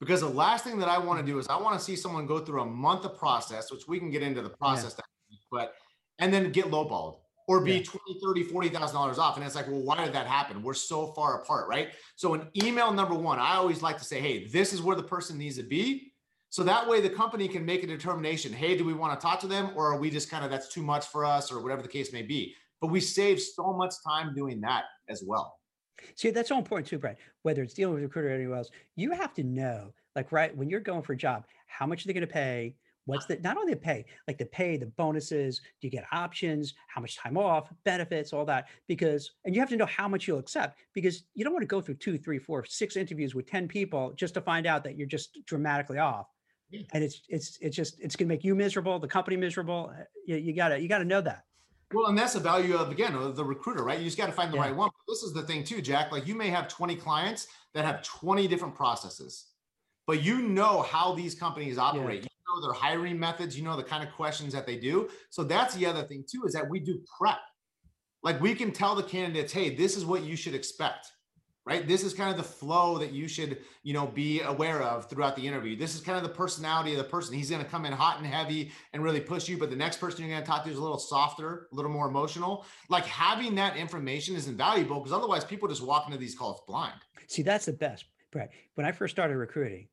Because the last thing that I want to do is I want to see someone go through a month of process, which we can get into the process, that but and then get lowballed or be Yeah. 20, 30, 40,000 dollars off. And it's like, well, why did that happen? We're so far apart, right? So in email number one, I always like to say, hey, this is where the person needs to be. So that way the company can make a determination. Hey, do we want to talk to them or are we just kind of that's too much for us or whatever the case may be? But we save so much time doing that as well. See, that's so important too, Brad. Whether it's dealing with a recruiter or anyone else, you have to know, like, right when you're going for a job, how much are they going to pay? What's the not only the pay, like the pay, the bonuses, do you get options, how much time off, benefits, all that? Because and you have to know how much you'll accept because you don't want to go through two, three, four, six interviews with 10 people just to find out that you're just dramatically off. Yeah. And it's it's it's just it's gonna make you miserable, the company miserable. Uh, You, you gotta you gotta know that. Well, and that's the value of again the recruiter, right? You just got to find the Yeah. right one. This is the thing too, Jack. Like you may have 20 clients that have 20 different processes, but you know how these companies operate. You know their hiring methods, you know the kind of questions that they do. So that's the other thing too, is that we do prep. Like we can tell the candidates, hey, this is what you should expect. Right. This is kind of the flow that you should, you know, be aware of throughout the interview. This is kind of the personality of the person. He's going to come in hot and heavy and really push you, but the next person you're going to talk to is a little softer, a little more emotional. Like having that information is invaluable because otherwise people just walk into these calls blind. See, that's the best, Brad. When I first started recruiting,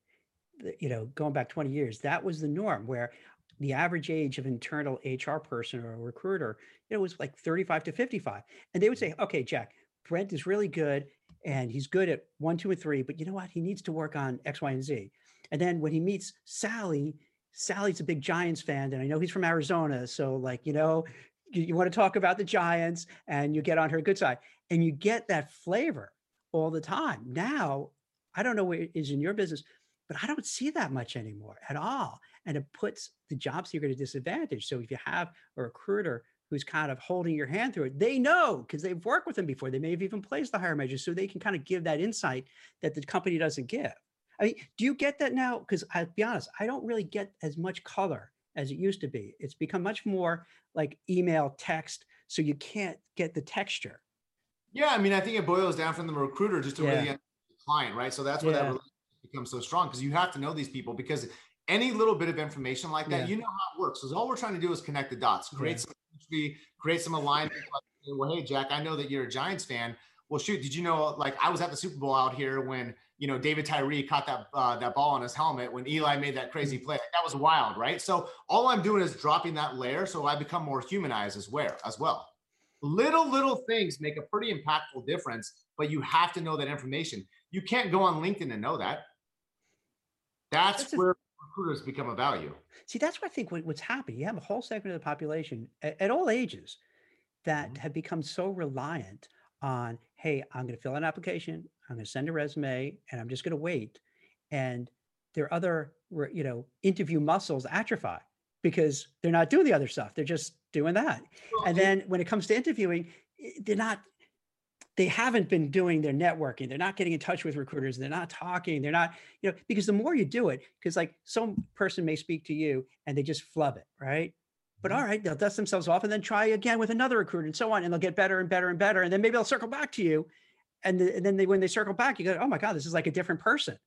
you know, going back 20 years, that was the norm where the average age of internal HR person or a recruiter, you know, was like 35 to 55. And they would mm. say, okay, Jack, Brent is really good and he's good at one, two, and three, but you know what? He needs to work on X, Y, and Z. And then when he meets Sally, Sally's a big Giants fan, and I know he's from Arizona. So, like, you know, you, you want to talk about the Giants and you get on her good side and you get that flavor all the time. Now, I don't know what it is in your business, but I don't see that much anymore at all. And it puts the job seeker at a disadvantage. So if you have a recruiter who's kind of holding your hand through it, they know because they've worked with them before. They may have even placed the hire manager, so they can kind of give that insight that the company doesn't give. I mean, do you get that now? Because I'll be honest, I don't really get as much color as it used to be. It's become much more like email, text, so you can't get the texture. Yeah, I mean, I think it boils down from the recruiter just to really Yeah. the client, right? So that's where that Yeah. relationship becomes so strong because you have to know these people because any little bit of information like that, Yeah. you know how it works. So all we're trying to do is connect the dots, create Yeah. some chemistry, create some alignment. Like, well, hey, Jack, I know that you're a Giants fan. Well, shoot, did you know? Like, I was at the Super Bowl out here when you know David Tyree caught that uh, that ball on his helmet when Eli made that crazy play. That was wild, right? So all I'm doing is dropping that layer, so I become more humanized as well. As well, little little things make a pretty impactful difference, but you have to know that information. You can't go on LinkedIn and know that. That's, That's a- where recruiters become a value. See, that's what I think what's happening. You have a whole segment of the population at, at all ages that Mhm. have become so reliant on, hey, I'm going to fill an application, I'm going to send a resume, and I'm just going to wait. And their other, you know, interview muscles atrophy because they're not doing the other stuff. They're just doing that. Well, And then when it comes to interviewing, they're not, they haven't been doing their networking. They're not getting in touch with recruiters. They're not talking. They're not, you know, because the more you do it, because like some person may speak to you and they just flub it, right? But Mhm. all right, they'll dust themselves off and then try again with another recruiter and so on, and they'll get better and better and better, and then maybe they'll circle back to you, and, the, and then they when they circle back, you go, oh my god, this is like a different person.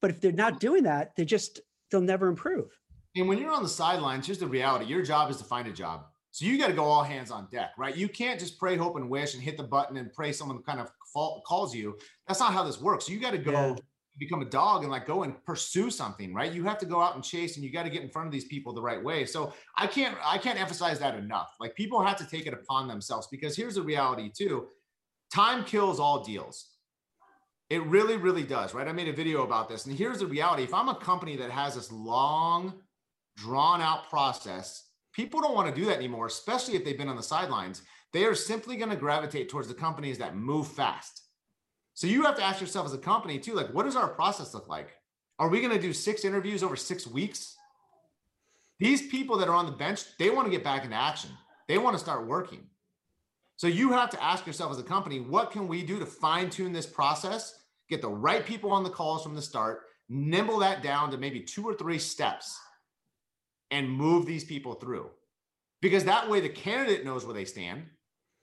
But if they're not doing that, they just they'll never improve. And when you're on the sidelines, here's the reality your job is to find a job. So you got to go all hands on deck, right? You can't just pray, hope, and wish and hit the button and pray someone kind of fall, calls you. That's not how this works. You got to go Yeah. become a dog and like go and pursue something, right? You have to go out and chase and you got to get in front of these people the right way. So I can't I can't emphasize that enough. Like people have to take it upon themselves because here's the reality too. Time kills all deals. It really, really does, right? I made a video about this. And here's the reality. If I'm a company that has this long, drawn out process, people don't want to do that anymore, especially if they've been on the sidelines. They are simply going to gravitate towards the companies that move fast. So you have to ask yourself as a company too, like, what does our process look like? Are we going to do six interviews over six weeks? These people that are on the bench, they want to get back into action. They want to start working. So you have to ask yourself as a company, what can we do to fine tune this process, get the right people on the calls from the start, nimble that down to maybe two or three steps and move these people through. Because that way the candidate knows where they stand.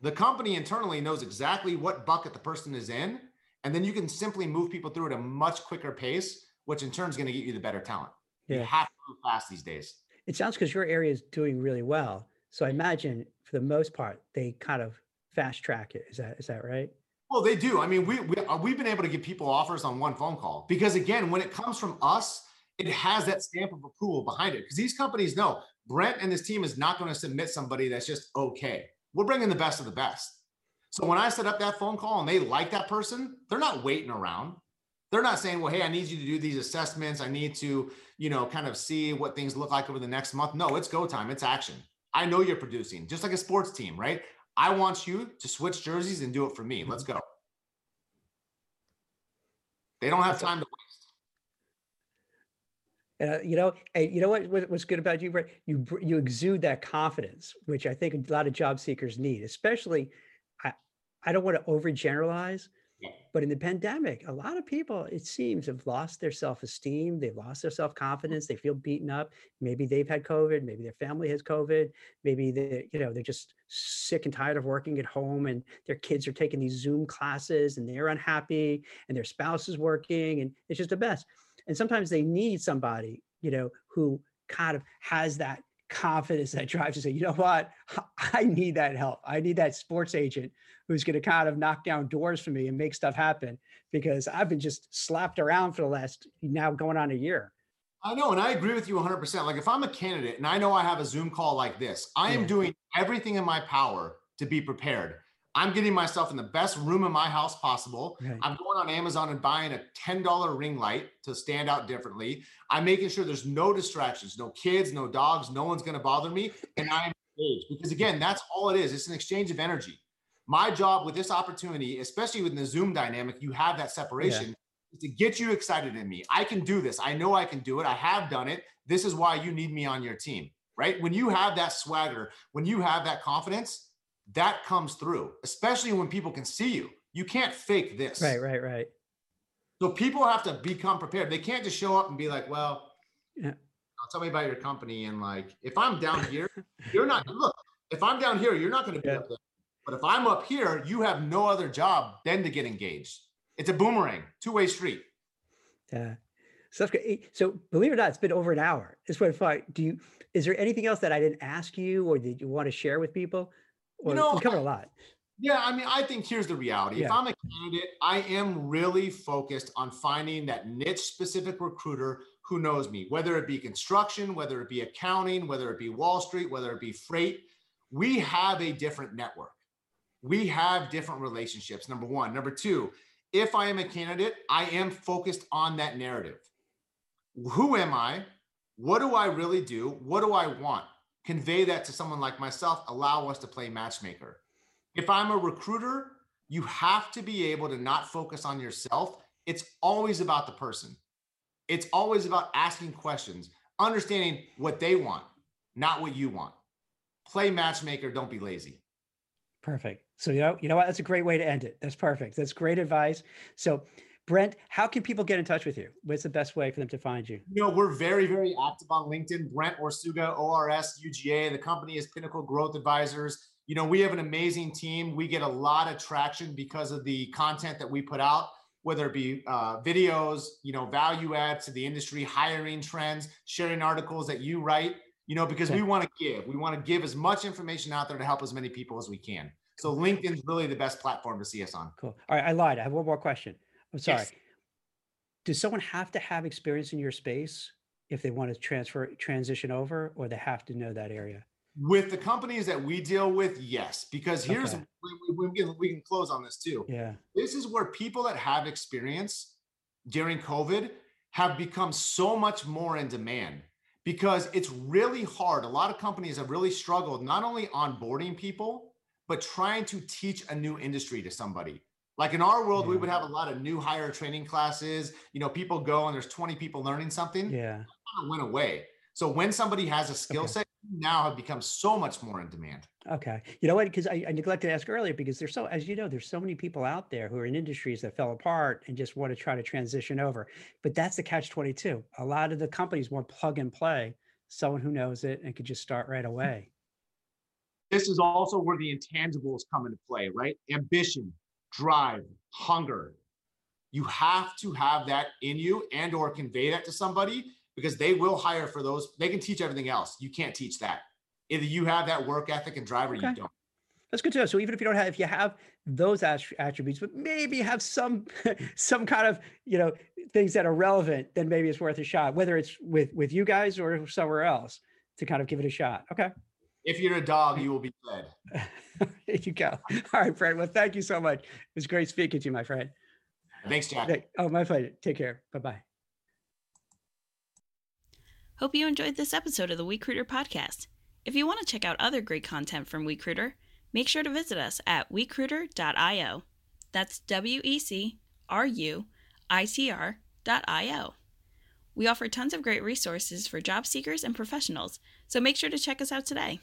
The company internally knows exactly what bucket the person is in. And then you can simply move people through at a much quicker pace, which in turn is going to get you the better talent. You Yeah. have to move fast these days. It sounds because your area is doing really well. So I imagine for the most part, they kind of fast track it. Is that is that right? Well, they do. I mean, we, we uh, we've been able to give people offers on one phone call because again, when it comes from us, it has that stamp of approval behind it. Because these companies know Brent and his team is not going to submit somebody that's just okay. We're bringing the best of the best. So when I set up that phone call and they like that person, they're not waiting around. They're not saying, "Well, hey, I need you to do these assessments. I need to, you know, kind of see what things look like over the next month." No, it's go time. It's action. I know you're producing, just like a sports team, right? I want you to switch jerseys and do it for me. Let's go. They don't have time to Uh, you know, and you know what, what what's good about you, Brett? You you exude that confidence, which I think a lot of job seekers need. Especially, I I don't want to overgeneralize, but in the pandemic, a lot of people it seems have lost their self esteem. They've lost their self confidence. They feel beaten up. Maybe they've had COVID. Maybe their family has COVID. Maybe they you know they're just sick and tired of working at home, and their kids are taking these Zoom classes, and they're unhappy, and their spouse is working, and it's just the mess and sometimes they need somebody you know who kind of has that confidence that drives to say you know what i need that help i need that sports agent who's going to kind of knock down doors for me and make stuff happen because i've been just slapped around for the last now going on a year I know, and I agree with you 100%. Like if I'm a candidate and I know I have a Zoom call like this, I am Yeah. doing everything in my power to be prepared. I'm getting myself in the best room in my house possible. Right. I'm going on Amazon and buying a $10 ring light to stand out differently. I'm making sure there's no distractions, no kids, no dogs, no one's going to bother me. And I'm engaged because, again, that's all it is. It's an exchange of energy. My job with this opportunity, especially with the Zoom dynamic, you have that separation is to get you excited in me. I can do this. I know I can do it. I have done it. This is why you need me on your team, right? When you have that swagger, when you have that confidence, that comes through, especially when people can see you. You can't fake this. right right right So people have to become prepared. They can't just show up and be like, well, Yeah. tell me about your company. And like, if I'm down here, you're not, look, if I'm down here, you're not going to be Yeah. up there. But if I'm up here, you have no other job than to get engaged. It's a boomerang, two way street. yeah so. So believe it or not, it's been over an hour. It's what if I do you is there anything else that I didn't ask you or did you want to share with people? Or know, we covered a lot. Yeah, I mean, I think here's the reality. If I'm a candidate, I am really focused on finding that niche specific recruiter who knows me, whether it be construction, whether it be accounting, whether it be Wall Street, whether it be freight. We have a different network. We have different relationships. Number one. Number two, if I am a candidate, I am focused on that narrative. Who am I? What do I really do? What do I want? Convey that to someone like myself. Allow us to play matchmaker. If I'm a recruiter, you have to be able to not focus on yourself. It's always about the person. It's always about asking questions, understanding what they want, not what you want. Play matchmaker, don't be lazy. Perfect. So you know, you know what? That's a great way to end it. That's perfect. That's great advice. So Brent, how can people get in touch with you? What's the best way for them to find you? You know, we're very, very active on LinkedIn. Brent Orsuga, ORS UGA. The company is Pinnacle Growth Advisors. You know, we have an amazing team. We get a lot of traction because of the content that we put out, whether it be uh, videos, you know, value add to the industry, hiring trends, sharing articles that you write, you know, because we want to give. We want to give as much information out there to help as many people as we can. So LinkedIn is really the best platform to see us on. Cool. All right, I lied. I have one more question. I'm sorry. Yes. Does someone have to have experience in your space if they want to transfer transition over, or they have to know that area? With the companies that we deal with, yes, because here's okay. we, we, can, we can close on this too. Yeah, this is where people that have experience during COVID have become so much more in demand because it's really hard. A lot of companies have really struggled not only onboarding people, but trying to teach a new industry to somebody. Like in our world, yeah. we would have a lot of new hire training classes. You know, people go and there's 20 people learning something. Yeah. Kind of went away. So when somebody has a skill okay. set, now have become so much more in demand. Okay. You know what? Because I, I, neglected to ask earlier, because there's so, as you know, there's so many people out there who are in industries that fell apart and just want to try to transition over. But that's the catch 22. A lot of the companies want plug and play, someone who knows it and could just start right away. This is also where the intangibles come into play, right? Ambition, drive, hunger. You have to have that in you and or convey that to somebody because they will hire for those. They can teach everything else. You can't teach that. Either you have that work ethic and drive or okay. you don't. That's good to know. So even if you don't have, if you have those attributes, but maybe have some, some kind of, you know, things that are relevant, then maybe it's worth a shot, whether it's with, with you guys or somewhere else to kind of give it a shot. Okay. If you're a dog, you will be fed. there you go. All right, Fred. Well, thank you so much. It was great speaking to you, my friend. Thanks, Jack. Oh, my pleasure. Take care. Bye bye. Hope you enjoyed this episode of the WeCruitr podcast. If you want to check out other great content from WeCruitr, make sure to visit us at wecruitr.io. That's W E C R U I T R.io. We offer tons of great resources for job seekers and professionals, so make sure to check us out today.